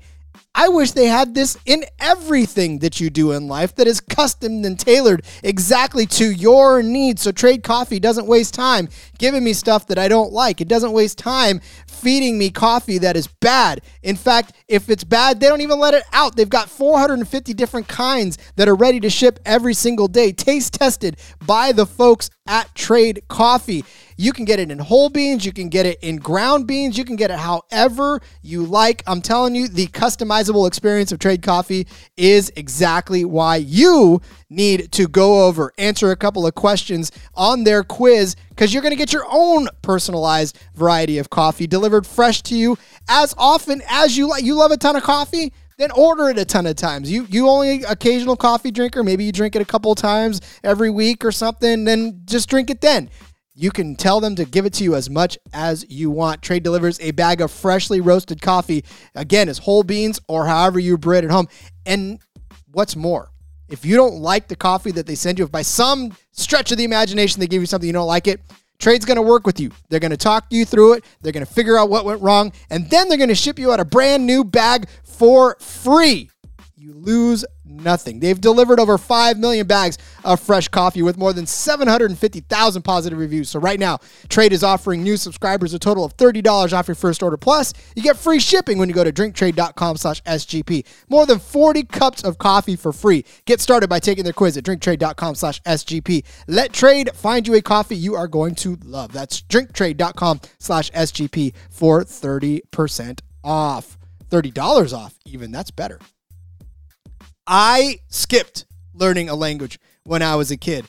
I wish they had this in everything that you do in life that is custom and tailored exactly to your needs. So Trade Coffee doesn't waste time giving me stuff that I don't like. It doesn't waste time feeding me coffee that is bad. In fact, if it's bad, they don't even let it out. They've got 450 different kinds that are ready to ship every single day, taste tested by the folks at Trade Coffee. You can get it in whole beans, you can get it in ground beans, you can get it however you like. I'm telling you, the customizable experience of Trade Coffee is exactly why you need to go over, answer a couple of questions on their quiz because you're going to get your own personalized variety of coffee delivered fresh to you as often as you like. You love a ton of coffee? Then order it a ton of times. You you only occasional coffee drinker, maybe you drink it a couple times every week or something, then just drink it then. You can tell them to give it to you as much as you want. Trade delivers a bag of freshly roasted coffee. Again, it's whole beans or however you brew it at home. And what's more, if you don't like the coffee that they send you, if by some stretch of the imagination they give you something you don't like it, Trade's going to work with you. They're going to talk you through it. They're going to figure out what went wrong, and then they're going to ship you out a brand new bag for free. You lose nothing. They've delivered over 5 million bags of fresh coffee with more than 750,000 positive reviews. So right now, Trade is offering new subscribers a total of $30 off your first order. Plus, you get free shipping when you go to drinktrade.com slash SGP. More than 40 cups of coffee for free. Get started by taking their quiz at drinktrade.com slash SGP. Let Trade find you a coffee you are going to love. That's drinktrade.com slash SGP for 30% off. $30 off, even. That's better. I skipped learning a language when I was a kid.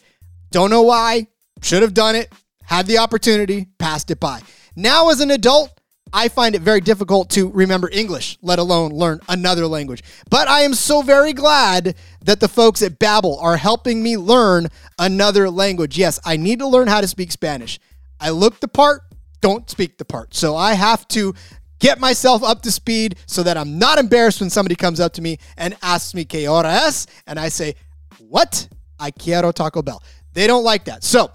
Don't know why. Should have done it. Had the opportunity, passed it by. Now, as an adult, I find it very difficult to remember English, let alone learn another language. But I am so very glad that the folks at Babbel are helping me learn another language. Yes, I need to learn how to speak Spanish. I look the part, don't speak the part. So I have to get myself up to speed so that I'm not embarrassed when somebody comes up to me and asks me que hora es, and I say, "What? I quiero Taco Bell." They don't like that. So,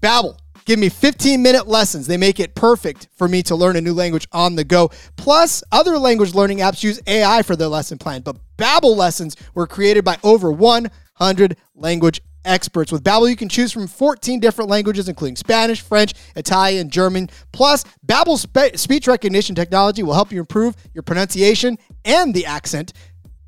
Babbel, give me 15 minute lessons. They make it perfect for me to learn a new language on the go. Plus, other language learning apps use AI for their lesson plan, but Babbel lessons were created by over 100 language experts. With Babbel, you can choose from 14 different languages, including Spanish, French, Italian, German. Plus, Babbel's spe- speech recognition technology will help you improve your pronunciation and the accent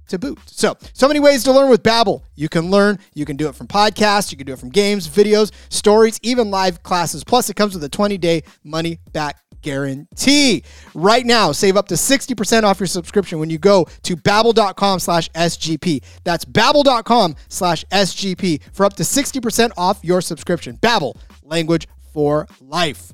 to boot. So, so many ways to learn with Babbel. You can learn, you can do it from podcasts, you can do it from games, videos, stories, even live classes. Plus, it comes with a 20-day money back guarantee. Right now, save up to 60% off your subscription when you go to babbel.com slash SGP. That's babbel.com slash SGP for up to 60% off your subscription. Babbel, language for life.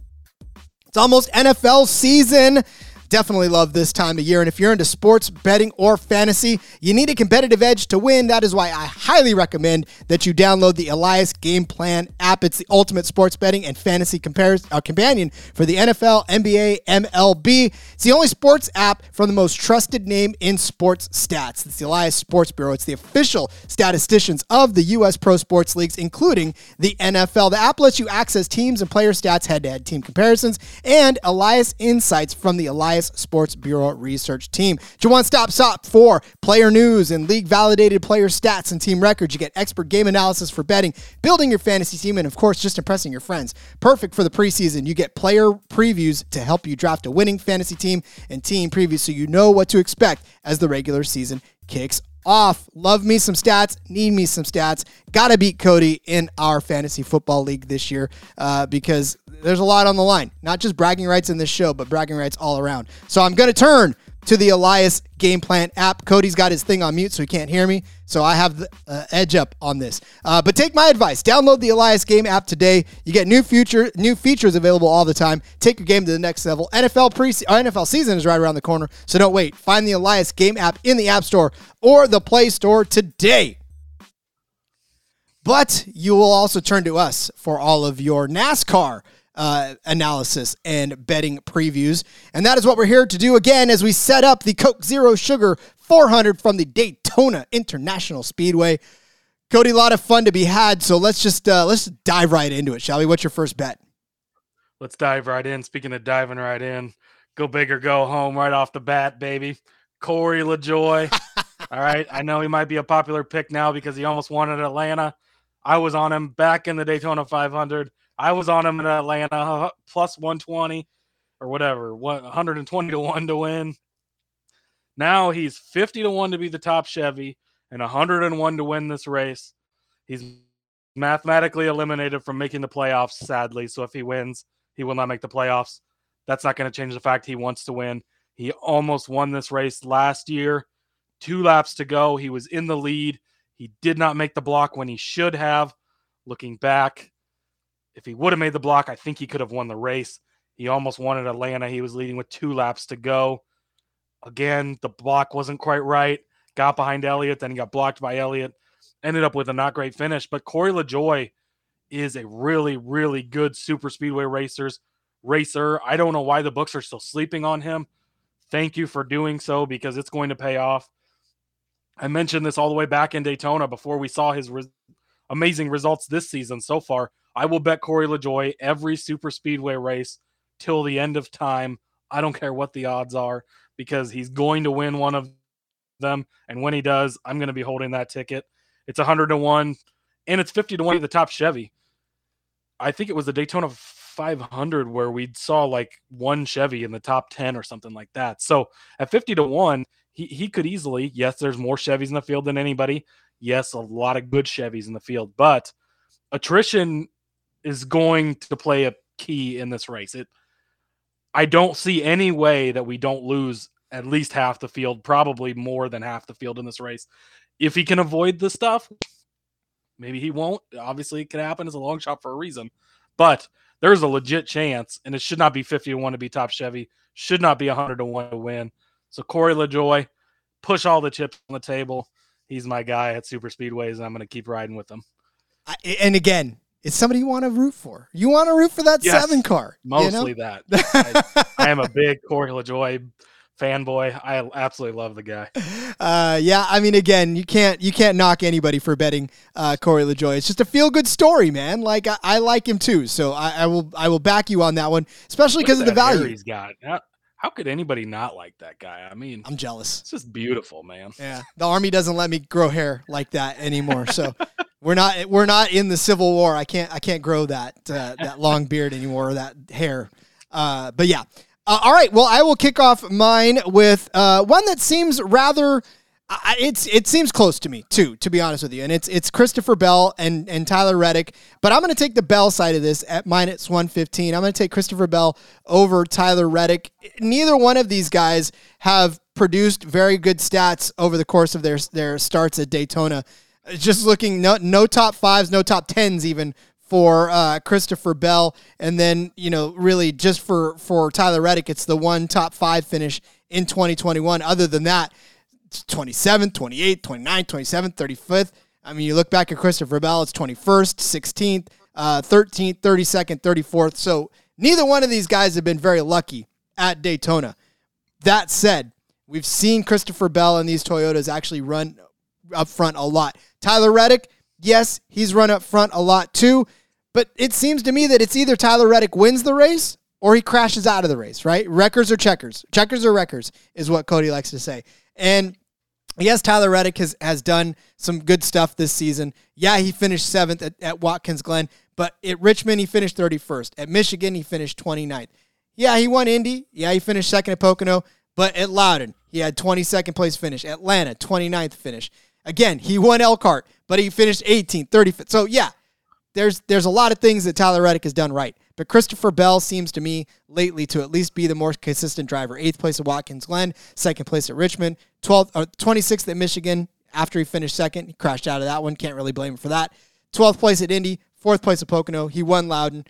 It's almost NFL season. Definitely love this time of year. And if you're into sports, betting, or fantasy, you need a competitive edge to win. That is why I highly recommend that you download the Elias Game Plan app. It's the ultimate sports betting and fantasy compares, uh, companion for the NFL, NBA, MLB. It's the only sports app from the most trusted name in sports stats. It's the Elias Sports Bureau. It's the official statisticians of the U.S. pro sports leagues, including the NFL. The app lets you access teams and player stats, head to head team comparisons, and Elias insights from the Elias Sports Bureau research team. It's your one stop shop for player news and league validated player stats and team records. You get expert game analysis for betting, building your fantasy team, and of course, just impressing your friends. Perfect for the preseason. You get player previews to help you draft a winning fantasy team and team previews so you know what to expect as the regular season kicks off. Love me some stats. Need me some stats. Gotta beat Cody in our fantasy football league this year uh, because there's a lot on the line. Not just bragging rights in this show, but bragging rights all around. So I'm gonna turn to the Elias Game Plan app. Cody's got his thing on mute, so he can't hear me. So I have the uh, edge up on this. Uh, but take my advice: download the Elias Game app today. You get new future, new features available all the time. Take your game to the next level. NFL pre NFL season is right around the corner, so don't wait. Find the Elias Game app in the App Store or the Play Store today. but you will also turn to us for all of your NASCAR uh, analysis and betting previews. And that is what we're here to do again as we set up the Coke Zero Sugar 400 from the Daytona International Speedway. Cody, a lot of fun to be had. So let's just uh, let's dive right into it, shall we? What's your first bet? Let's dive right in. Speaking of diving right in, go big or go home right off the bat, baby. Corey LaJoie. All right. I know he might be a popular pick now because he almost won at Atlanta. I was on him back in the Daytona 500. I was on him in Atlanta uh, plus 120 or whatever, 120 to 1 to win. Now he's 50 to 1 to be the top Chevy and 101 to win this race. He's mathematically eliminated from making the playoffs, sadly. So if he wins, he will not make the playoffs. That's not going to change the fact he wants to win. He almost won this race last year. Two laps to go. He was in the lead. He did not make the block when he should have. Looking back, if he would have made the block, I think he could have won the race. He almost won at Atlanta. He was leading with two laps to go. Again, the block wasn't quite right. Got behind Elliott, then he got blocked by Elliott. Ended up with a not great finish. But Corey LaJoie is a really, really good super speedway racers racer. I don't know why the books are still sleeping on him. Thank you for doing so because it's going to pay off. I mentioned this all the way back in Daytona before we saw his amazing results this season so far. I will bet Corey LaJoie every super speedway race till the end of time. I don't care what the odds are because he's going to win one of them. And when he does, I'm going to be holding that ticket. It's 100 to 1 and it's 50 to 1 to the top Chevy. I think it was the Daytona 500 where we saw like one Chevy in the top 10 or something like that. So at 50 to 1, he, he could easily, yes, there's more Chevys in the field than anybody. Yes, a lot of good Chevys in the field, but attrition is going to play a key in this race. It I don't see any way that we don't lose at least half the field, probably more than half the field in this race. If he can avoid the stuff, maybe he won't. Obviously, it could happen as a long shot for a reason. But there's a legit chance, and it should not be 50 to 1 to be top Chevy, should not be 100 to 1 to win. So Corey LaJoie, push all the chips on the table. He's my guy at Super Speedways, and I'm going to keep riding with him. I, and again, it's somebody you want to root for. You want to root for that yes, seven car. Mostly you know? that. I, I, am a big Corey LaJoie fanboy. I absolutely love the guy. Uh, yeah, I mean, again, you can't you can't knock anybody for betting uh, Corey LaJoie. It's just a feel good story, man. Like I, I, like him too, so I, I, will I will back you on that one, especially because of the value he's got. How could anybody not like that guy? I mean, I'm jealous. It's just beautiful, man. Yeah, the army doesn't let me grow hair like that anymore, so. We're not we're not in the Civil War. I can't I can't grow that uh, that long beard anymore, that hair. Uh, but yeah, uh, all right. Well, I will kick off mine with uh, one that seems rather. Uh, it's it seems close to me too, to be honest with you, and it's it's Christopher Bell and and Tyler Reddick. But I'm going to take the Bell side of this at minus 115. I'm going to take Christopher Bell over Tyler Reddick. Neither one of these guys have produced very good stats over the course of their their starts at Daytona. Just looking, no no top fives, no top tens even for uh, Christopher Bell, and then you know really just for for Tyler Reddick, it's the one top five finish in 2021. Other than that, 27th, 28th, 29th, 27th, 35th. I mean, you look back at Christopher Bell, it's 21st, 16th, uh, 13th, 32nd, 34th. So neither one of these guys have been very lucky at Daytona. That said, we've seen Christopher Bell and these Toyotas actually run up front a lot. Tyler Reddick, yes, he's run up front a lot too. But it seems to me that it's either Tyler Reddick wins the race or he crashes out of the race, right? Wreckers or checkers. Checkers or wreckers is what Cody likes to say. And yes, Tyler Reddick has, has done some good stuff this season. Yeah, he finished seventh at, at Watkins Glen, but at Richmond, he finished 31st. At Michigan, he finished 29th. Yeah, he won Indy. Yeah, he finished second at Pocono, but at Loudon, he had 22nd place finish. Atlanta, 29th finish. Again, he won Elkhart, but he finished 18th, 35th. So yeah, there's there's a lot of things that Tyler Reddick has done right. But Christopher Bell seems to me lately to at least be the more consistent driver. Eighth place at Watkins Glen, second place at Richmond, 12th, uh, 26th at Michigan. After he finished second, he crashed out of that one. Can't really blame him for that. 12th place at Indy, fourth place at Pocono. He won Loudon.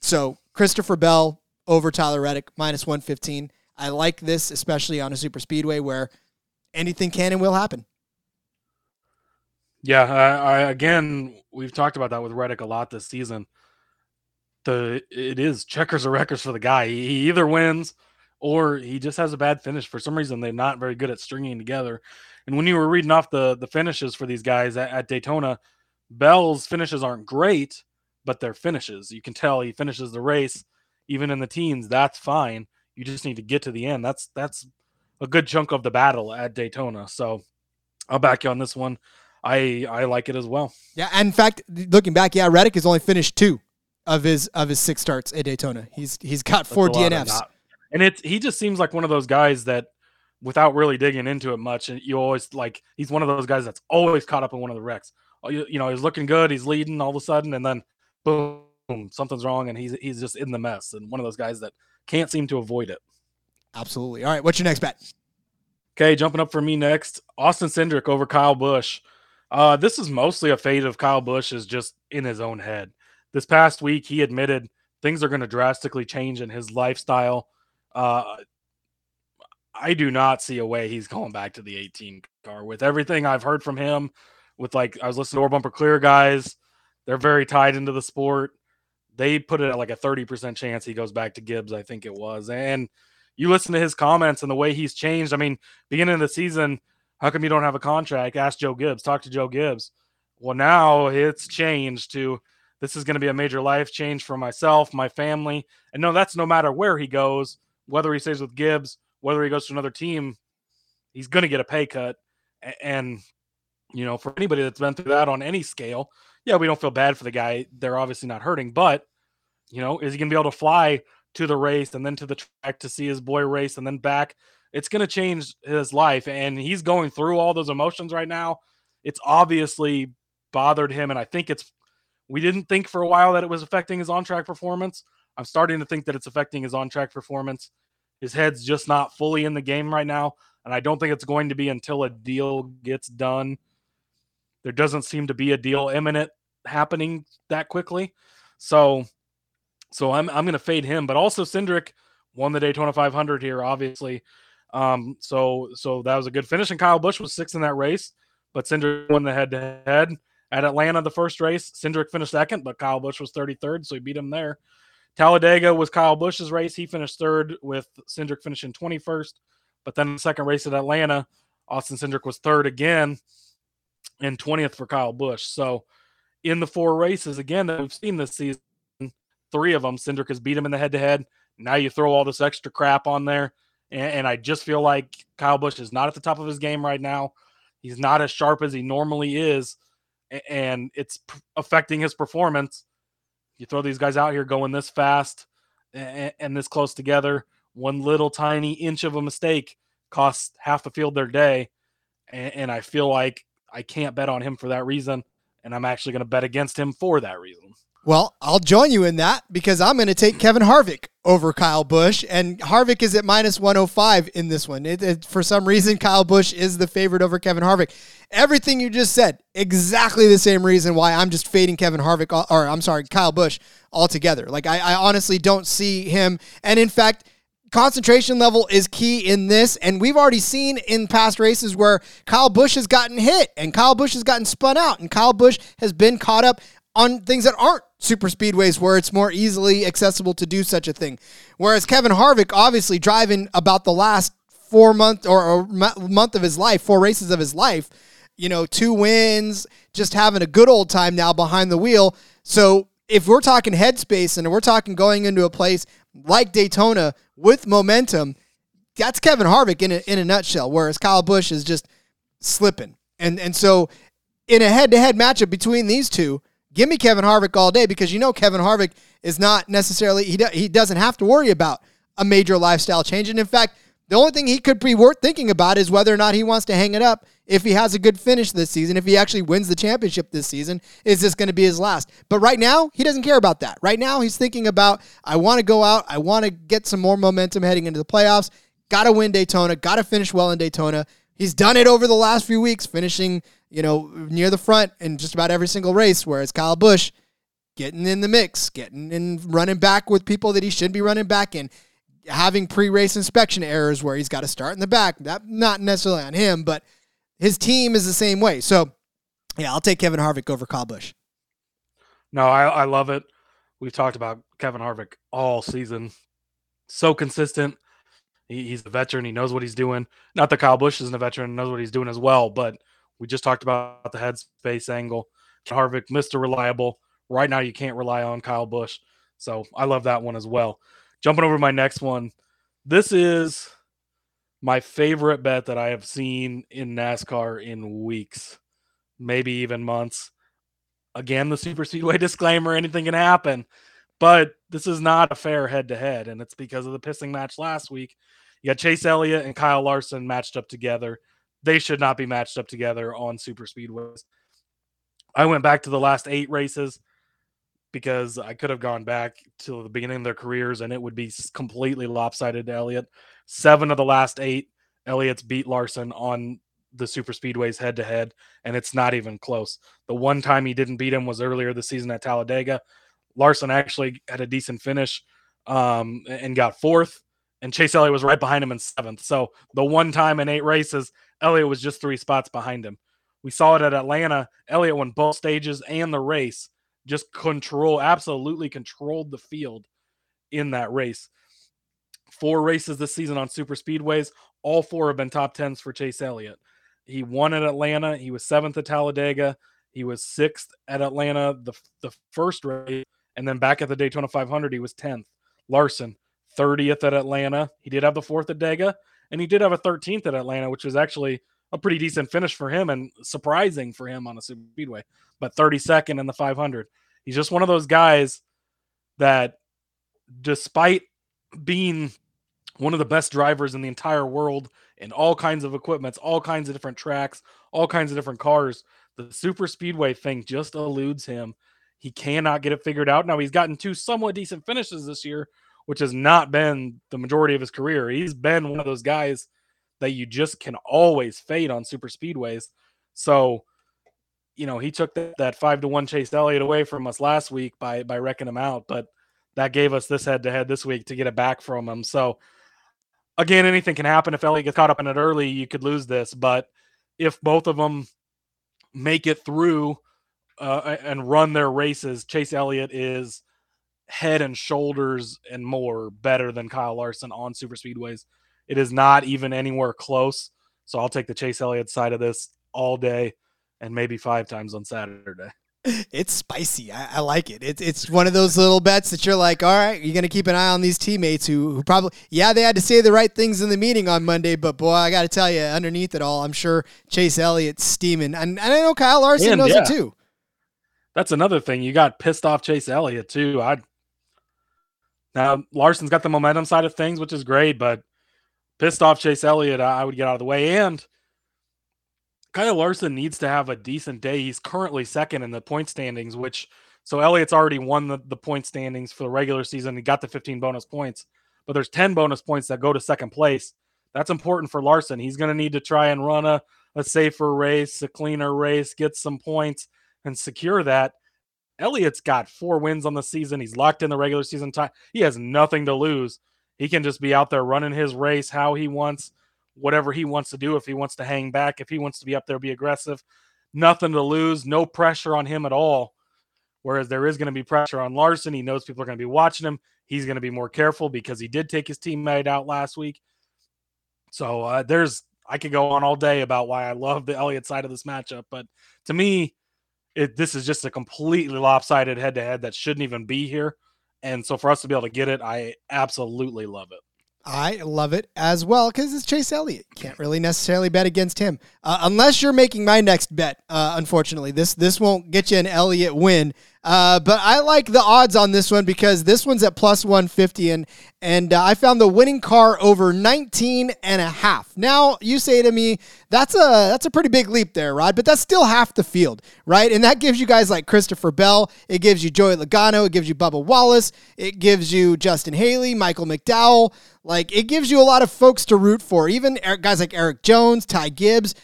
So Christopher Bell over Tyler Reddick, minus 115. I like this, especially on a super speedway where anything can and will happen. Yeah, I, I, again, we've talked about that with Reddick a lot this season. The it is checkers or records for the guy. He, he either wins or he just has a bad finish. For some reason, they're not very good at stringing together. And when you were reading off the the finishes for these guys at, at Daytona, Bell's finishes aren't great, but they're finishes. You can tell he finishes the race even in the teens. That's fine. You just need to get to the end. That's that's a good chunk of the battle at Daytona. So I'll back you on this one. I I like it as well. Yeah, and in fact, looking back, yeah, Reddick has only finished two of his of his six starts at Daytona. He's he's got four DNFs. And it's he just seems like one of those guys that without really digging into it much, and you always like he's one of those guys that's always caught up in one of the wrecks. Oh, you, you know, he's looking good, he's leading all of a sudden, and then boom, something's wrong, and he's he's just in the mess. And one of those guys that can't seem to avoid it. Absolutely. All right, what's your next bet? Okay, jumping up for me next, Austin Cindric over Kyle Busch. Uh, this is mostly a fate of Kyle Busch is just in his own head. This past week, he admitted things are going to drastically change in his lifestyle. Uh, I do not see a way he's going back to the 18 car with everything I've heard from him. With like, I was listening to Or Bumper Clear guys, they're very tied into the sport. They put it at like a 30% chance he goes back to Gibbs, I think it was. And you listen to his comments and the way he's changed. I mean, beginning of the season, how come you don't have a contract? Ask Joe Gibbs. Talk to Joe Gibbs. Well, now it's changed to this is going to be a major life change for myself, my family. And no, that's no matter where he goes, whether he stays with Gibbs, whether he goes to another team, he's going to get a pay cut. And, you know, for anybody that's been through that on any scale, yeah, we don't feel bad for the guy. They're obviously not hurting, but, you know, is he going to be able to fly to the race and then to the track to see his boy race and then back? it's going to change his life. And he's going through all those emotions right now. It's obviously bothered him. And I think it's, we didn't think for a while that it was affecting his on track performance. I'm starting to think that it's affecting his on track performance. His head's just not fully in the game right now. And I don't think it's going to be until a deal gets done. There doesn't seem to be a deal imminent happening that quickly. So, so I'm, I'm going to fade him, but also Cindric won the Daytona 500 here, obviously. Um, so so that was a good finish. And Kyle Busch was sixth in that race, but Cindric won the head to head. At Atlanta, the first race, Cindric finished second, but Kyle Busch was 33rd, so he beat him there. Talladega was Kyle Busch's race. He finished third with Cindric finishing 21st. But then the second race at Atlanta, Austin Cindric was third again and 20th for Kyle Busch. So in the four races, again, that we've seen this season, three of them, Cindric has beat him in the head to head. Now you throw all this extra crap on there and, and I just feel like Kyle Busch is not at the top of his game right now. He's not as sharp as he normally is, and it's affecting his performance. You throw these guys out here going this fast and, and this close together, one little tiny inch of a mistake costs half the field their day. And, and I feel like I can't bet on him for that reason. And I'm actually going to bet against him for that reason. Well, I'll join you in that because I'm going to take Kevin Harvick over Kyle Busch, and Harvick is at minus 105 in this one. It, it, for some reason, Kyle Busch is the favorite over Kevin Harvick. Everything you just said, exactly the same reason why I'm just fading Kevin Harvick, or I'm sorry, Kyle Busch altogether. Like, I, I honestly don't see him. And in fact, concentration level is key in this. And we've already seen in past races where Kyle Busch has gotten hit and Kyle Busch has gotten spun out and Kyle Busch has been caught up on things that aren't super speedways where it's more easily accessible to do such a thing. Whereas Kevin Harvick, obviously driving about the last four month or, month of his life, four races of his life, you know, two wins, just having a good old time now behind the wheel. So if we're talking headspace and we're talking going into a place like Daytona with momentum, that's Kevin Harvick in a, in a nutshell. Whereas Kyle Busch is just slipping, and and so in a head to head matchup between these two, Give me Kevin Harvick all day because you know Kevin Harvick is not necessarily he do, he doesn't have to worry about a major lifestyle change. And in fact, the only thing he could be worth thinking about is whether or not he wants to hang it up if he has a good finish this season. If he actually wins the championship this season, is this going to be his last? But right now, he doesn't care about that. Right now, he's thinking about I want to go out, I want to get some more momentum heading into the playoffs. Got to win Daytona, got to finish well in Daytona. He's done it over the last few weeks, finishing you know, near the front in just about every single race, whereas Kyle Busch getting in the mix, getting in running back with people that he should be running back in, having pre-race inspection errors where he's got to start in the back. That not necessarily on him, but his team is the same way. So Yeah, I'll take Kevin Harvick over Kyle Busch. No, I, I love it. We've talked about Kevin Harvick all season. So consistent. He, he's a veteran. He knows what he's doing. Not that Kyle Busch isn't a veteran, knows what he's doing as well, but we just talked about the headspace angle. Harvick, Mr. Reliable. Right now, you can't rely on Kyle Busch. So I love that one as well. Jumping over to my next one. This is my favorite bet that I have seen in NASCAR in weeks, maybe even months. Again, the super speedway disclaimer anything can happen, but this is not a fair head to head. And it's because of the pissing match last week. You got Chase Elliott and Kyle Larson matched up together. They should not be matched up together on super speedways. I went back to the last eight races because I could have gone back to the beginning of their careers and it would be completely lopsided to Elliott. Seven of the last eight, Elliott's beat Larson on the super speedways head to head, and it's not even close. The one time he didn't beat him was earlier this season at Talladega. Larson actually had a decent finish um, and got fourth, and Chase Elliott was right behind him in seventh. So the one time in eight races, Elliott was just three spots behind him. We saw it at Atlanta. Elliott won both stages and the race, just control, absolutely controlled the field in that race. Four races this season on super speedways. All four have been top tens for Chase Elliott. He won at Atlanta. He was seventh at Talladega. He was sixth at Atlanta the, the first race. And then back at the Daytona 500, he was 10th. Larson, 30th at Atlanta. He did have the fourth at Dega, and he did have a 13th at Atlanta, which was actually a pretty decent finish for him and surprising for him on a speedway. But 32nd in the 500. He's just one of those guys that, despite being one of the best drivers in the entire world in all kinds of equipments, all kinds of different tracks, all kinds of different cars. The super speedway thing just eludes him. He cannot get it figured out. Now he's gotten two somewhat decent finishes this year, which has not been the majority of his career. He's been one of those guys that you just can always fade on super speedways. So, you know, he took that, that five to one Chase Elliott away from us last week by by wrecking him out, but that gave us this head to head this week to get it back from him. So again, anything can happen. If Elliott gets caught up in it early, you could lose this. But if both of them make it through uh, and run their races, Chase Elliott is head and shoulders and more better than Kyle Larson on super speedways. It is not even anywhere close. So I'll take the Chase Elliott side of this all day and maybe five times on Saturday it's spicy. I, I, like it. It's it's one of those little bets that you're like, all right, you're gonna keep an eye on these teammates who, who probably yeah they had to say the right things in the meeting on Monday, but boy, I got to tell you, underneath it all, I'm sure Chase Elliott's steaming, and, and I know Kyle Larson and, knows yeah. it too. That's another thing. You got pissed off Chase Elliott too. I now Larson's got the momentum side of things, which is great, but pissed off Chase Elliott, I, would get out of the way and Kyle Larson needs to have a decent day. He's currently second in the point standings, which so Elliott's already won the, the point standings for the regular season. He got the 15 bonus points, but there's 10 bonus points that go to second place. That's important for Larson. He's going to need to try and run a, a safer race, a cleaner race, get some points and secure that. Elliott's got four wins on the season. He's locked in the regular season time. He has nothing to lose. He can just be out there running his race how he wants whatever he wants to do. If he wants to hang back, if he wants to be up there, be aggressive, nothing to lose, no pressure on him at all. Whereas there is going to be pressure on Larson. He knows people are going to be watching him. He's going to be more careful because he did take his teammate out last week. So uh, there's, I could go on all day about why I love the Elliott side of this matchup, but to me, it, this is just a completely lopsided head to head that shouldn't even be here. And so for us to be able to get it, I absolutely love it. I love it as well because it's Chase Elliott. Can't really necessarily bet against him uh, unless you're making my next bet. Uh, unfortunately, this this won't get you an Elliott win. Uh, but I like the odds on this one because this one's at plus 150 and and uh, I found the winning car over 19 and a half. Now, you say to me, that's a that's a pretty big leap there, Rod, but that's still half the field, right? And that gives you guys like Christopher Bell, it gives you Joey Logano, it gives you Bubba Wallace, it gives you Justin Haley, Michael McDowell, like it gives you a lot of folks to root for. Even guys like Erik Jones, Ty Gibbs,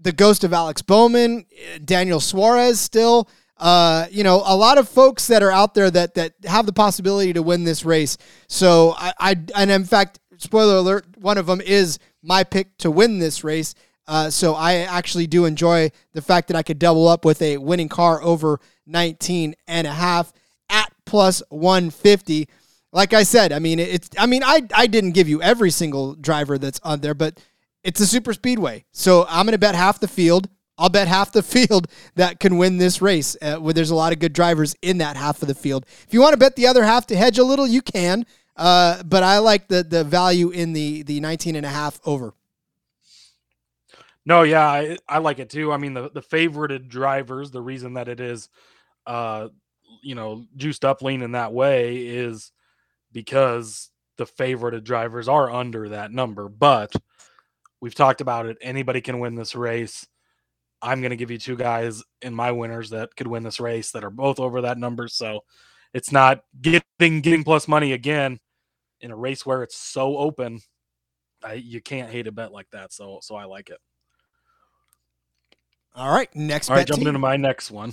the ghost of Alex Bowman, Daniel Suarez still uh, you know, a lot of folks that are out there that that have the possibility to win this race. So I, I and in fact, spoiler alert, one of them is my pick to win this race. Uh, so I actually do enjoy the fact that I could double up with a winning car over 19 and a half at plus 150. Like I said, I mean it's I mean I I didn't give you every single driver that's on there, but it's a super speedway. So I'm going to bet half the field. I'll bet half the field that can win this race. Uh, where there's a lot of good drivers in that half of the field. If you want to bet the other half to hedge a little, you can. Uh, but I like the the value in the the 19 and a half over. No, yeah, I, I like it too. I mean, the the favorited drivers, the reason that it is, uh, you know, juiced up lean in that way is because the favorited drivers are under that number. But we've talked about it. Anybody can win this race. I'm going to give you two guys in my winners that could win this race that are both over that number. So it's not getting getting plus money again in a race where it's so open. I, you can't hate a bet like that. So so I like it. All right, next All right, bet jumping team. into my next one.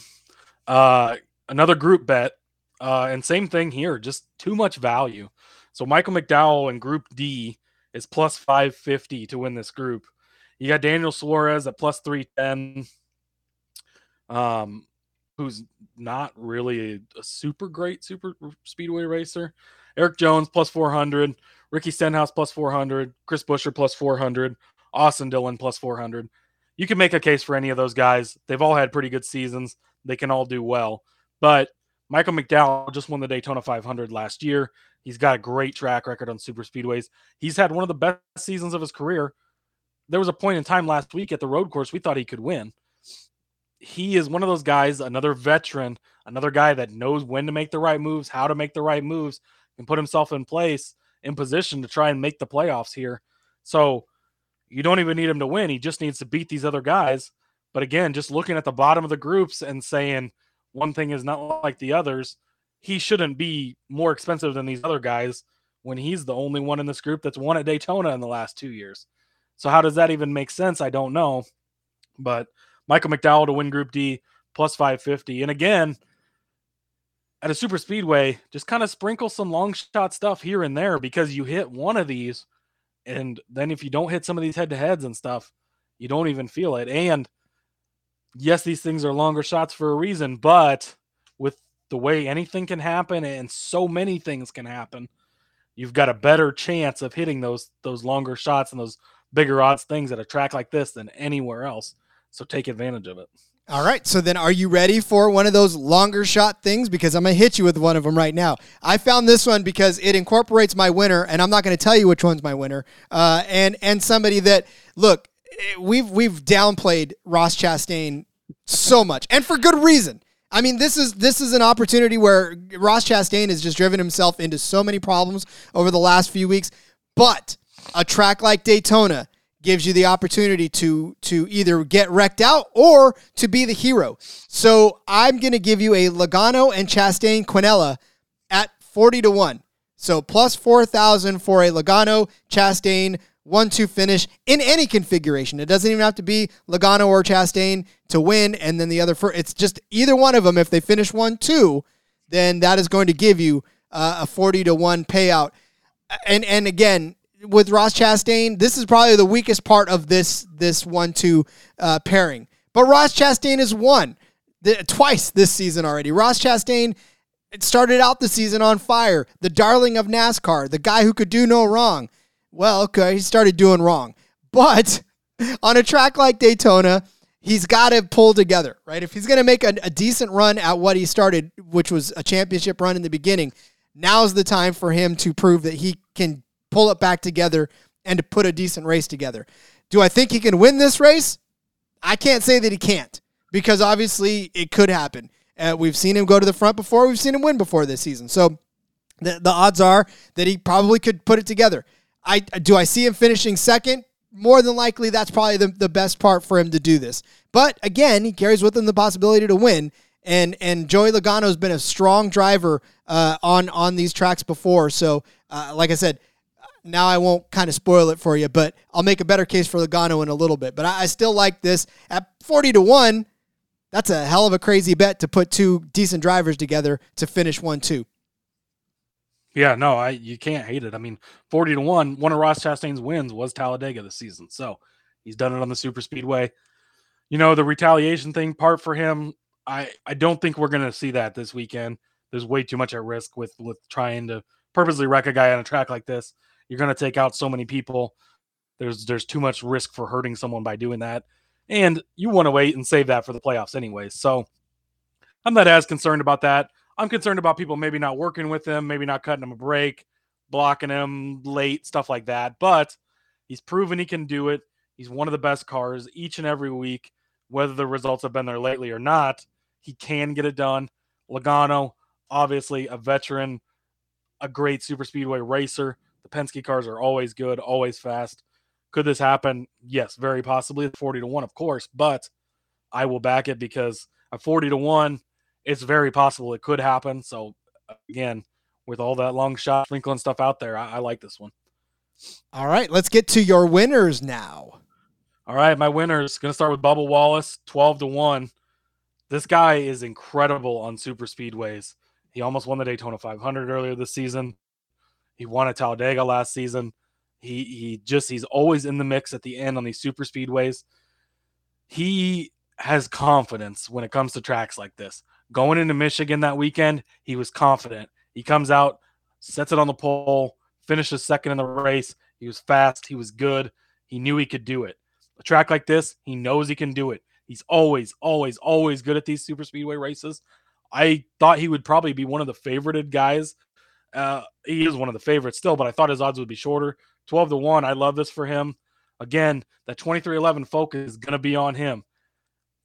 Uh, another group bet, uh, and same thing here, just too much value. So Michael McDowell in Group D is plus five fifty to win this group. You got Daniel Suarez at plus three ten, um, who's not really a, super great super speedway racer. Erik Jones plus four hundred, Ricky Stenhouse plus four hundred, Chris Buescher plus four hundred, Austin Dillon plus four hundred you can make a case for any of those guys. They've all had pretty good seasons. They can all do well. But Michael McDowell just won the Daytona 500 last year. He's got a great track record on super speedways. He's had one of the best seasons of his career. There was a point in time last week at the road course we thought he could win. He is one of those guys, another veteran, another guy that knows when to make the right moves, how to make the right moves, and put himself in place in position to try and make the playoffs here. So you don't even need him to win. He just needs to beat these other guys. But again, just looking at the bottom of the groups and saying one thing is not like the others, he shouldn't be more expensive than these other guys when he's the only one in this group that's won at Daytona in the last two years. So how does that even make sense? I don't know. But Michael McDowell to win Group D plus 550. And again, at a super speedway, just kind of sprinkle some long shot stuff here and there because you hit one of these – and then if you don't hit some of these head to heads and stuff, you don't even feel it. And yes, these things are longer shots for a reason, but with the way anything can happen and so many things can happen, you've got a better chance of hitting those those longer shots and those bigger odds things at a track like this than anywhere else. So take advantage of it. All right. So then, are you ready for one of those longer shot things? Because I'm going to hit you with one of them right now. I found this one because it incorporates my winner, and I'm not going to tell you which one's my winner. Uh, and and somebody that look, we've we've downplayed Ross Chastain so much, and for good reason. I mean, this is this is an opportunity where Ross Chastain has just driven himself into so many problems over the last few weeks. But a track like Daytona gives you the opportunity to to either get wrecked out or to be the hero. So I'm going to give you a Logano and Chastain Quinella at 40 to 1. So plus 4,000 for a Logano Chastain 1 2 finish in any configuration. It doesn't even have to be Logano or Chastain to win, and then the other for it's just either one of them. If they finish 1 2, then that is going to give you uh, a 40 to 1 payout. And and again, with Ross Chastain, this is probably the weakest part of this this one two uh, pairing. But Ross Chastain has won the, twice this season already. Ross Chastain started out the season on fire, the darling of NASCAR, the guy who could do no wrong. Well, okay, he started doing wrong, but on a track like Daytona. He's got to pull together, right? If he's going to make a, a decent run at what he started, which was a championship run in the beginning, now's the time for him to prove that he can pull it back together and to put a decent race together. Do I think he can win this race? I can't say that he can't because obviously it could happen. Uh, we've seen him go to the front before. We've seen him win before this season. So the, the odds are that he probably could put it together. I do I see him finishing second? More than likely, that's probably the, the best part for him to do this. But again, he carries with him the possibility to win. And and Joey Logano's been a strong driver uh, on on these tracks before. So, uh, like I said, now I won't kind of spoil it for you, but I'll make a better case for Logano in a little bit. But I, I still like this at forty to one. That's a hell of a crazy bet to put two decent drivers together to finish one two. Yeah, no, I you can't hate it. I mean, forty to one. One of Ross Chastain's wins was Talladega this season, so He's done it on the super speedway. You know, the retaliation thing part for him, I I don't think we're going to see that this weekend. There's way too much at risk with with trying to purposely wreck a guy on a track like this. You're going to take out so many people. There's there's too much risk for hurting someone by doing that. And you want to wait and save that for the playoffs anyway. So I'm not as concerned about that. I'm concerned about people maybe not working with him, maybe not cutting him a break, blocking him late, stuff like that. But he's proven he can do it. He's one of the best cars each and every week, whether the results have been there lately or not. He can get it done. Logano, obviously a veteran, a great super speedway racer. The Penske cars are always good, always fast. Could this happen? Yes, very possibly. 40 to 1, of course, but I will back it because at 40 to 1, it's very possible it could happen. So, again, with all that long shot sprinkling stuff out there, I, I like this one. All right, let's get to your winners now. All right, my winners going to start with Bubba Wallace, 12 to 1. This guy is incredible on super speedways. He almost won the Daytona 500 earlier this season. He won at Talladega last season. He he just he's always in the mix at the end on these super speedways. He has confidence when it comes to tracks like this. Going into Michigan that weekend, he was confident. He comes out, sets it on the pole, finishes second in the race. He was fast, he was good. He knew he could do it. A track like this, he knows he can do it. He's always, always, always good at these super speedway races. I thought he would probably be one of the favorited guys. Uh, he is one of the favorites still, but I thought his odds would be shorter. 12 to 1. I love this for him. Again, that 23XI focus is going to be on him.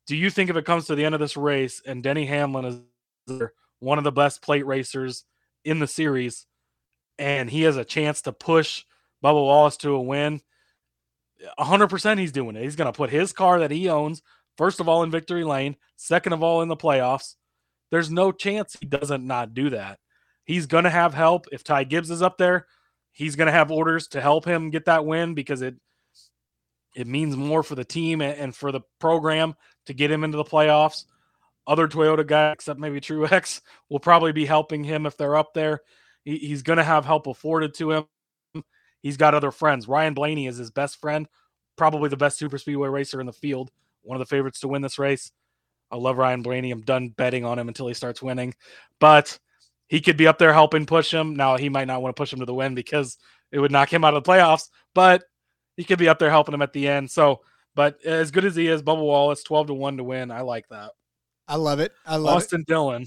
Do you think if it comes to the end of this race and Denny Hamlin is one of the best plate racers in the series and he has a chance to push Bubba Wallace to a win? 100% he's doing it. He's going to put his car that he owns, first of all, in victory lane, second of all, in the playoffs. There's no chance he doesn't not do that. He's going to have help. If Ty Gibbs is up there, he's going to have orders to help him get that win because it it means more for the team and for the program to get him into the playoffs. Other Toyota guys, except maybe Truex, will probably be helping him if they're up there. he's going to have help afforded to him. He's got other friends. Ryan Blaney is his best friend, probably the best super speedway racer in the field, one of the favorites to win this race. I love Ryan Blaney. I'm done betting on him until he starts winning. But he could be up there helping push him. Now he might not want to push him to the win because it would knock him out of the playoffs, but he could be up there helping him at the end. So, but as good as he is, Bubba Wallace, 12 to 1 to win. I like that. I love it. I love it. Austin it. Dillon.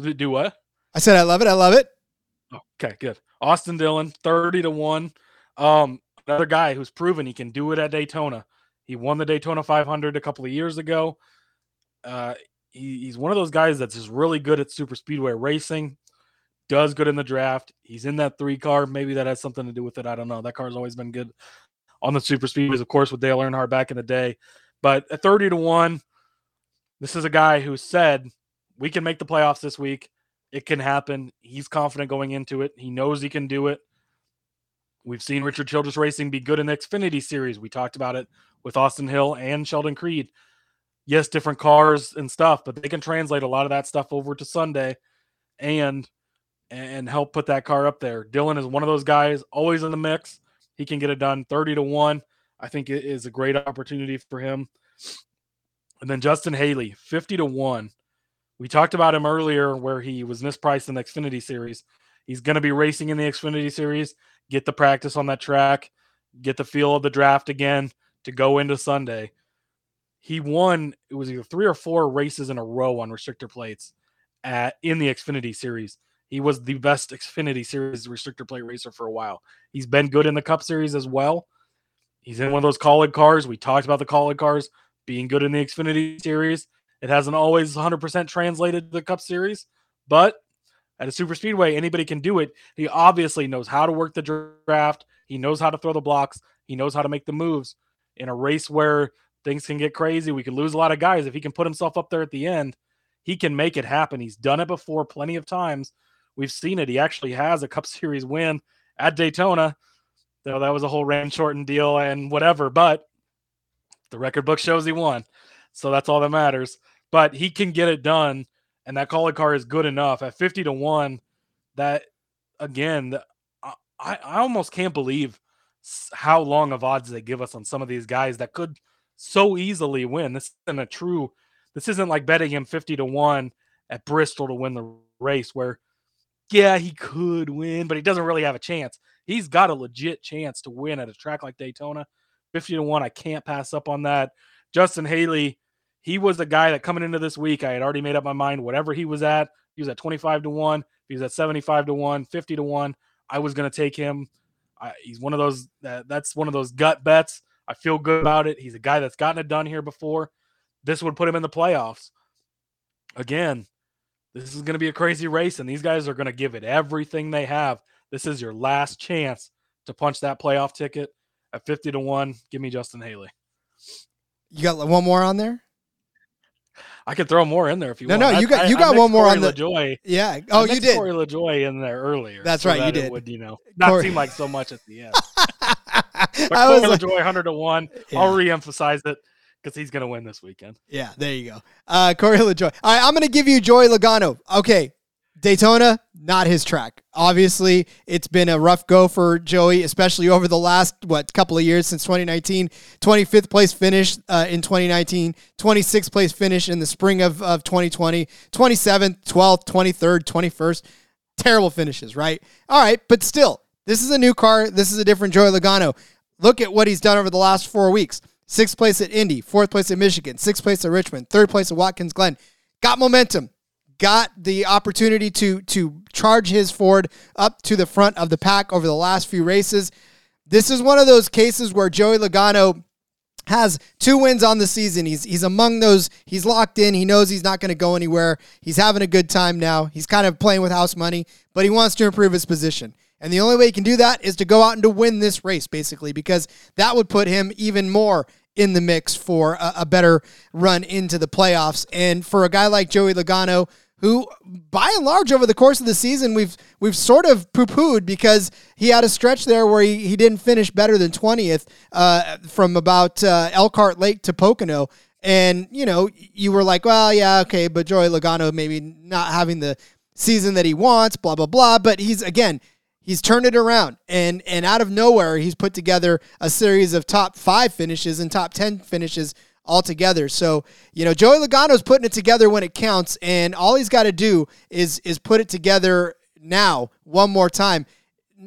Do what? I said I love it. I love it. Okay, good. Austin Dillon, 30 to 1. Um, another guy who's proven he can do it at Daytona. He won the Daytona 500 a couple of years ago. Uh, he, he's one of those guys that's just really good at super speedway racing does good in the draft. He's in that three car. Maybe that has something to do with it. I don't know. That car's always been good on the super speedways, of course, with Dale Earnhardt back in the day. But at 30 to 1, this is a guy who said, We can make the playoffs this week. It can happen. He's confident going into it. He knows he can do it. We've seen Richard Childress Racing be good in the Xfinity series. We talked about it with Austin Hill and Sheldon Creed. Yes, different cars and stuff, but they can translate a lot of that stuff over to Sunday. And and help put that car up there. Dillon is one of those guys, always in the mix. He can get it done 30 to 1. I think it is a great opportunity for him. And then Justin Haley, 50 to 1. We talked about him earlier where he was mispriced in the Xfinity series. He's going to be racing in the Xfinity series, get the practice on that track, get the feel of the draft again to go into Sunday. He won, it was either three or four races in a row on restrictor plates at in the Xfinity series. He was the best Xfinity Series restrictor plate racer for a while. He's been good in the Cup Series as well. He's in one of those Kaulig cars. We talked about the Kaulig cars being good in the Xfinity Series. It hasn't always 100% translated to the Cup Series, but at a super speedway, anybody can do it. He obviously knows how to work the draft. He knows how to throw the blocks. He knows how to make the moves. In a race where things can get crazy, we could lose a lot of guys. If he can put himself up there at the end, he can make it happen. He's done it before plenty of times. We've seen it. He actually has a Cup Series win at Daytona. Though that was a whole rain shortened deal and whatever, but the record book shows he won. So that's all that matters. But he can get it done, and that Kaulig car is good enough at 50 to 1. That again, I, I almost can't believe how long of odds they give us on some of these guys that could so easily win. This isn't a true. This isn't like betting him fifty to one at Bristol to win the race, where yeah he could win, but he doesn't really have a chance. He's got a legit chance to win at a track like Daytona. Fifty to one, I can't pass up on that. Justin Haley, he was the guy that coming into this week, I had already made up my mind. Whatever he was at, he was at twenty five to one. If he was at seventy five to one, 50 to one, I was going to take him. I, he's one of those that, that's one of those gut bets. I feel good about it. He's a guy that's gotten it done here before. This would put him in the playoffs. Again, this is going to be a crazy race, and these guys are going to give it everything they have. This is your last chance to punch that playoff ticket at 50 to 1. Give me Justin Haley. You got one more on there? I could throw more in there if you No, want. no, no, you got- you I got mixed one more Corey on the- LaJoie. Yeah. I Oh, you did. Corey LaJoie in there earlier. That's so right, you that it did. Would you know not Corey- seem like so much at the end? I But was Corey like, LaJoie, hundred to one. Yeah. I'll re-emphasize it because he's going to win this weekend. yeah, there you go. Uh, Corey LaJoie. All right, I'm going to give you Joey Logano. Okay, Daytona, not his track. Obviously, it's been a rough go for Joey, especially over the last, what, couple of years since 2019. 25th place finish uh, in 2019, 26th place finish in the spring of, of 2020, 27th, 12th, 23rd, 21st. Terrible finishes, right? All right, but still, this is a new car. This is a different Joey Logano. Look at what he's done over the last four weeks. Sixth place at Indy, fourth place at Michigan, sixth place at Richmond, third place at Watkins Glen. Got momentum, got the opportunity to to charge his Ford up to the front of the pack over the last few races. This is one of those cases where Joey Logano has two wins on the season. He's he's among those. He's locked in. He knows he's not going to go anywhere. He's having a good time now. He's kind of playing with house money, but he wants to improve his position. And the only way he can do that is to go out and to win this race, basically, because that would put him even more in the mix for a, a better run into the playoffs. And for a guy like Joey Logano, who by and large over the course of the season we've we've sort of poo-pooed because he had a stretch there where he, he didn't finish better than 20th uh, from about uh, Elkhart Lake to Pocono. And, you know, you were like, well, yeah, okay, but Joey Logano maybe not having the season that he wants, blah, blah, blah. But he's, again, he's turned it around and and out of nowhere he's put together a series of top five finishes and top 10 finishes altogether. So you know joey logano's putting it together when it counts and all he's got to do is is put it together now one more time.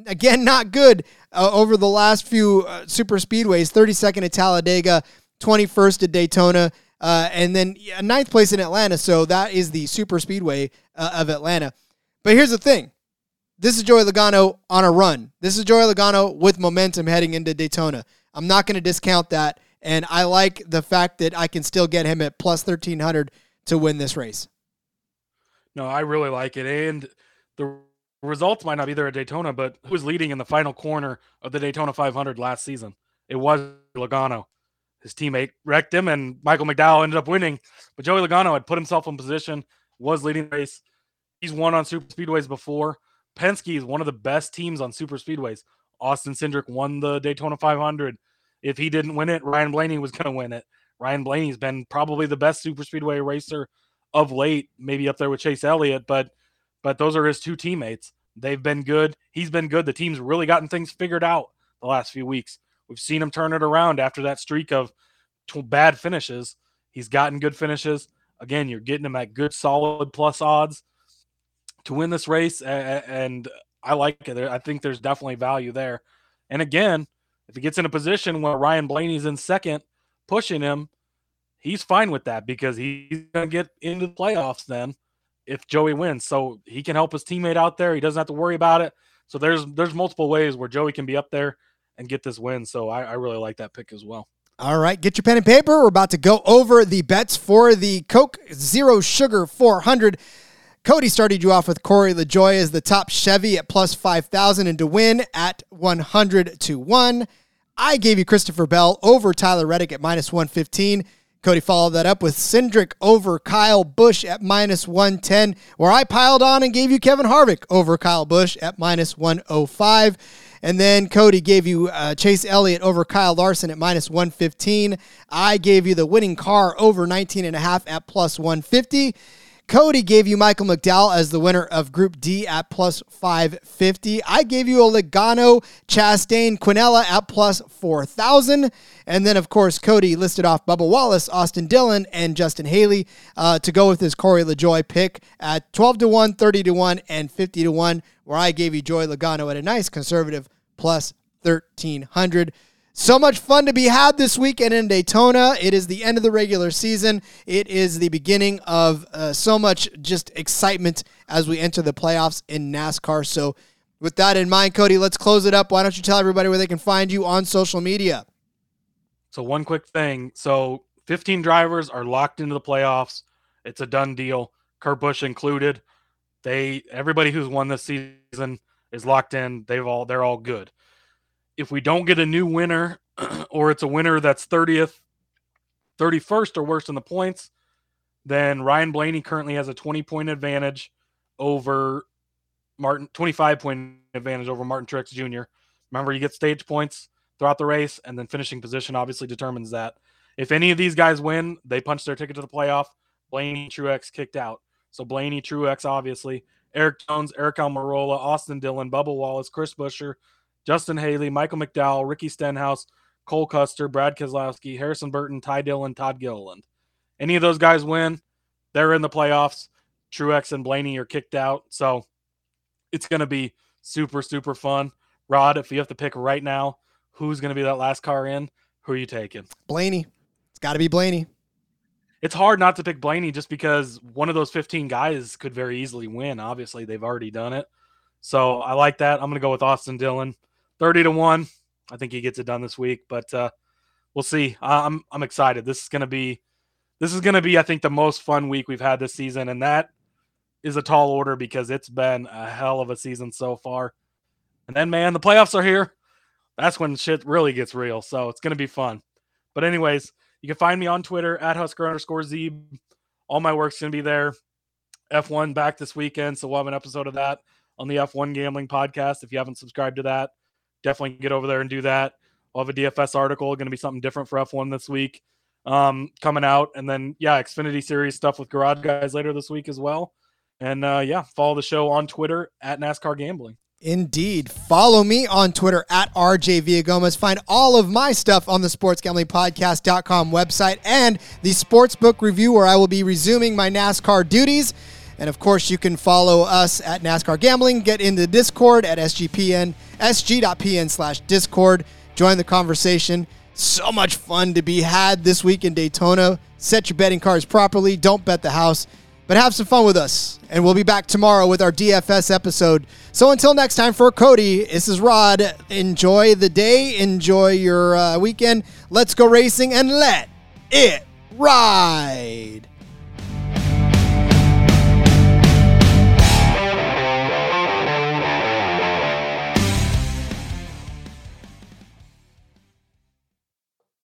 Again not good uh, over the last few uh, super speedways 32nd at talladega 21st at daytona uh, and then yeah, ninth place in atlanta so that is the super speedway uh, of atlanta. But here's the thing this is Joey Logano on a run. This is Joey Logano with momentum heading into Daytona. I'm not going to discount that. And I like the fact that I can still get him at plus 1300 to win this race. No, I really like it. And the results might not be there at Daytona, but who was leading in the final corner of the Daytona 500 last season? It was Logano. His teammate wrecked him, and Michael McDowell ended up winning. But Joey Logano had put himself in position, was leading the race. He's won on super speedways before. Penske is one of the best teams on super speedways. Austin Cindric won the Daytona 500. If he didn't win it, Ryan Blaney was going to win it. Ryan Blaney's been probably the best super speedway racer of late, maybe up there with Chase Elliott, but but those are his two teammates. They've been good. He's been good. The team's really gotten things figured out the last few weeks. We've seen him turn it around after that streak of bad finishes. He's gotten good finishes. Again, you're getting him at good, solid plus odds to win this race, and I like it. I think there's definitely value there. And again, if he gets in a position where Ryan Blaney's in second, pushing him, he's fine with that because he's going to get into the playoffs then if Joey wins. So he can help his teammate out there. He doesn't have to worry about it. So there's there's multiple ways where Joey can be up there and get this win. So I, I really like that pick as well. All right, get your pen and paper. We're about to go over the bets for the Coke Zero Sugar 400. Cody started you off with Corey LaJoie as the top Chevy at plus 5,000 and to win at 100 to 1. I gave you Christopher Bell over Tyler Reddick at minus 115. Cody followed that up with Cindric over Kyle Busch at minus 110, where I piled on and gave you Kevin Harvick over Kyle Busch at minus 105. And then Cody gave you uh, Chase Elliott over Kyle Larson at minus 115. I gave you the winning car over 19 and a half at plus 150. Cody gave you Michael McDowell as the winner of Group D at plus 550. I gave you a Logano Chastain Quinella at plus 4,000. And then, of course, Cody listed off Bubba Wallace, Austin Dillon, and Justin Haley uh, to go with his Corey LaJoie pick at 12 to 1, 30 to 1, and 50 to 1, where I gave you Joey Logano at a nice conservative plus 1,300. So much fun to be had this weekend in Daytona. It is the end of the regular season. It is the beginning of uh, so much just excitement as we enter the playoffs in NASCAR. So, with that in mind, Cody, let's close it up. Why don't you tell everybody where they can find you on social media? So, one quick thing. So, 15 drivers are locked into the playoffs. It's a done deal. Kurt Busch included. They everybody who's won this season is locked in. They've all they're all good if we don't get a new winner or it's a winner that's 30th, 31st or worse in the points, then Ryan Blaney currently has a 20 point advantage over Martin, 25 point advantage over Martin Truex Jr. Remember, you get stage points throughout the race, and then finishing position obviously determines that. If any of these guys win, they punch their ticket to the playoff. Blaney, Truex kicked out. So Blaney, Truex, obviously. Erik Jones, Aric Almirola, Austin Dillon, Bubba Wallace, Chris Buescher, Justin Haley, Michael McDowell, Ricky Stenhouse, Cole Custer, Brad Keselowski, Harrison Burton, Ty Dillon, Todd Gilliland. Any of those guys win, they're in the playoffs. Truex and Blaney are kicked out. So it's going to be super, super fun. Rod, if you have to pick right now, who's going to be that last car in? Who are you taking? Blaney. It's got to be Blaney. It's hard not to pick Blaney just because one of those 15 guys could very easily win. Obviously, they've already done it. So I like that. I'm going to go with Austin Dillon. 30 to 1. I think he gets it done this week, but uh, we'll see. I'm I'm excited. This is going to be this is going to be I think the most fun week we've had this season and that is a tall order because it's been a hell of a season so far. And then man, the playoffs are here. That's when shit really gets real. So it's going to be fun. But anyways, you can find me on Twitter at Husker underscore Zeeb. All my work's going to be there. F1 back this weekend, so we'll have an episode of that on the F1 Gambling Podcast. If you haven't subscribed to that, definitely get over there and do that. We'll have a DFS article, going to be something different for F1 this week um, coming out. And then, yeah, Xfinity Series stuff with Garage Guys later this week as well. And uh, yeah, follow the show on Twitter at NASCAR Gambling. Indeed. Follow me on Twitter at RJ Villagomez. Find all of my stuff on the sportsgamblingpodcast.com website and the Sportsbook Review, where I will be resuming my NASCAR duties. And of course, you can follow us at NASCAR Gambling. Get in the Discord at SGPN, sg.pn slash Discord. Join the conversation. So much fun to be had this week in Daytona. Set your betting cards properly. Don't bet the house, but have some fun with us. And we'll be back tomorrow with our DFS episode. So until next time, for Cody, this is Rod. Enjoy the day. Enjoy your uh, weekend. Let's go racing and let it ride.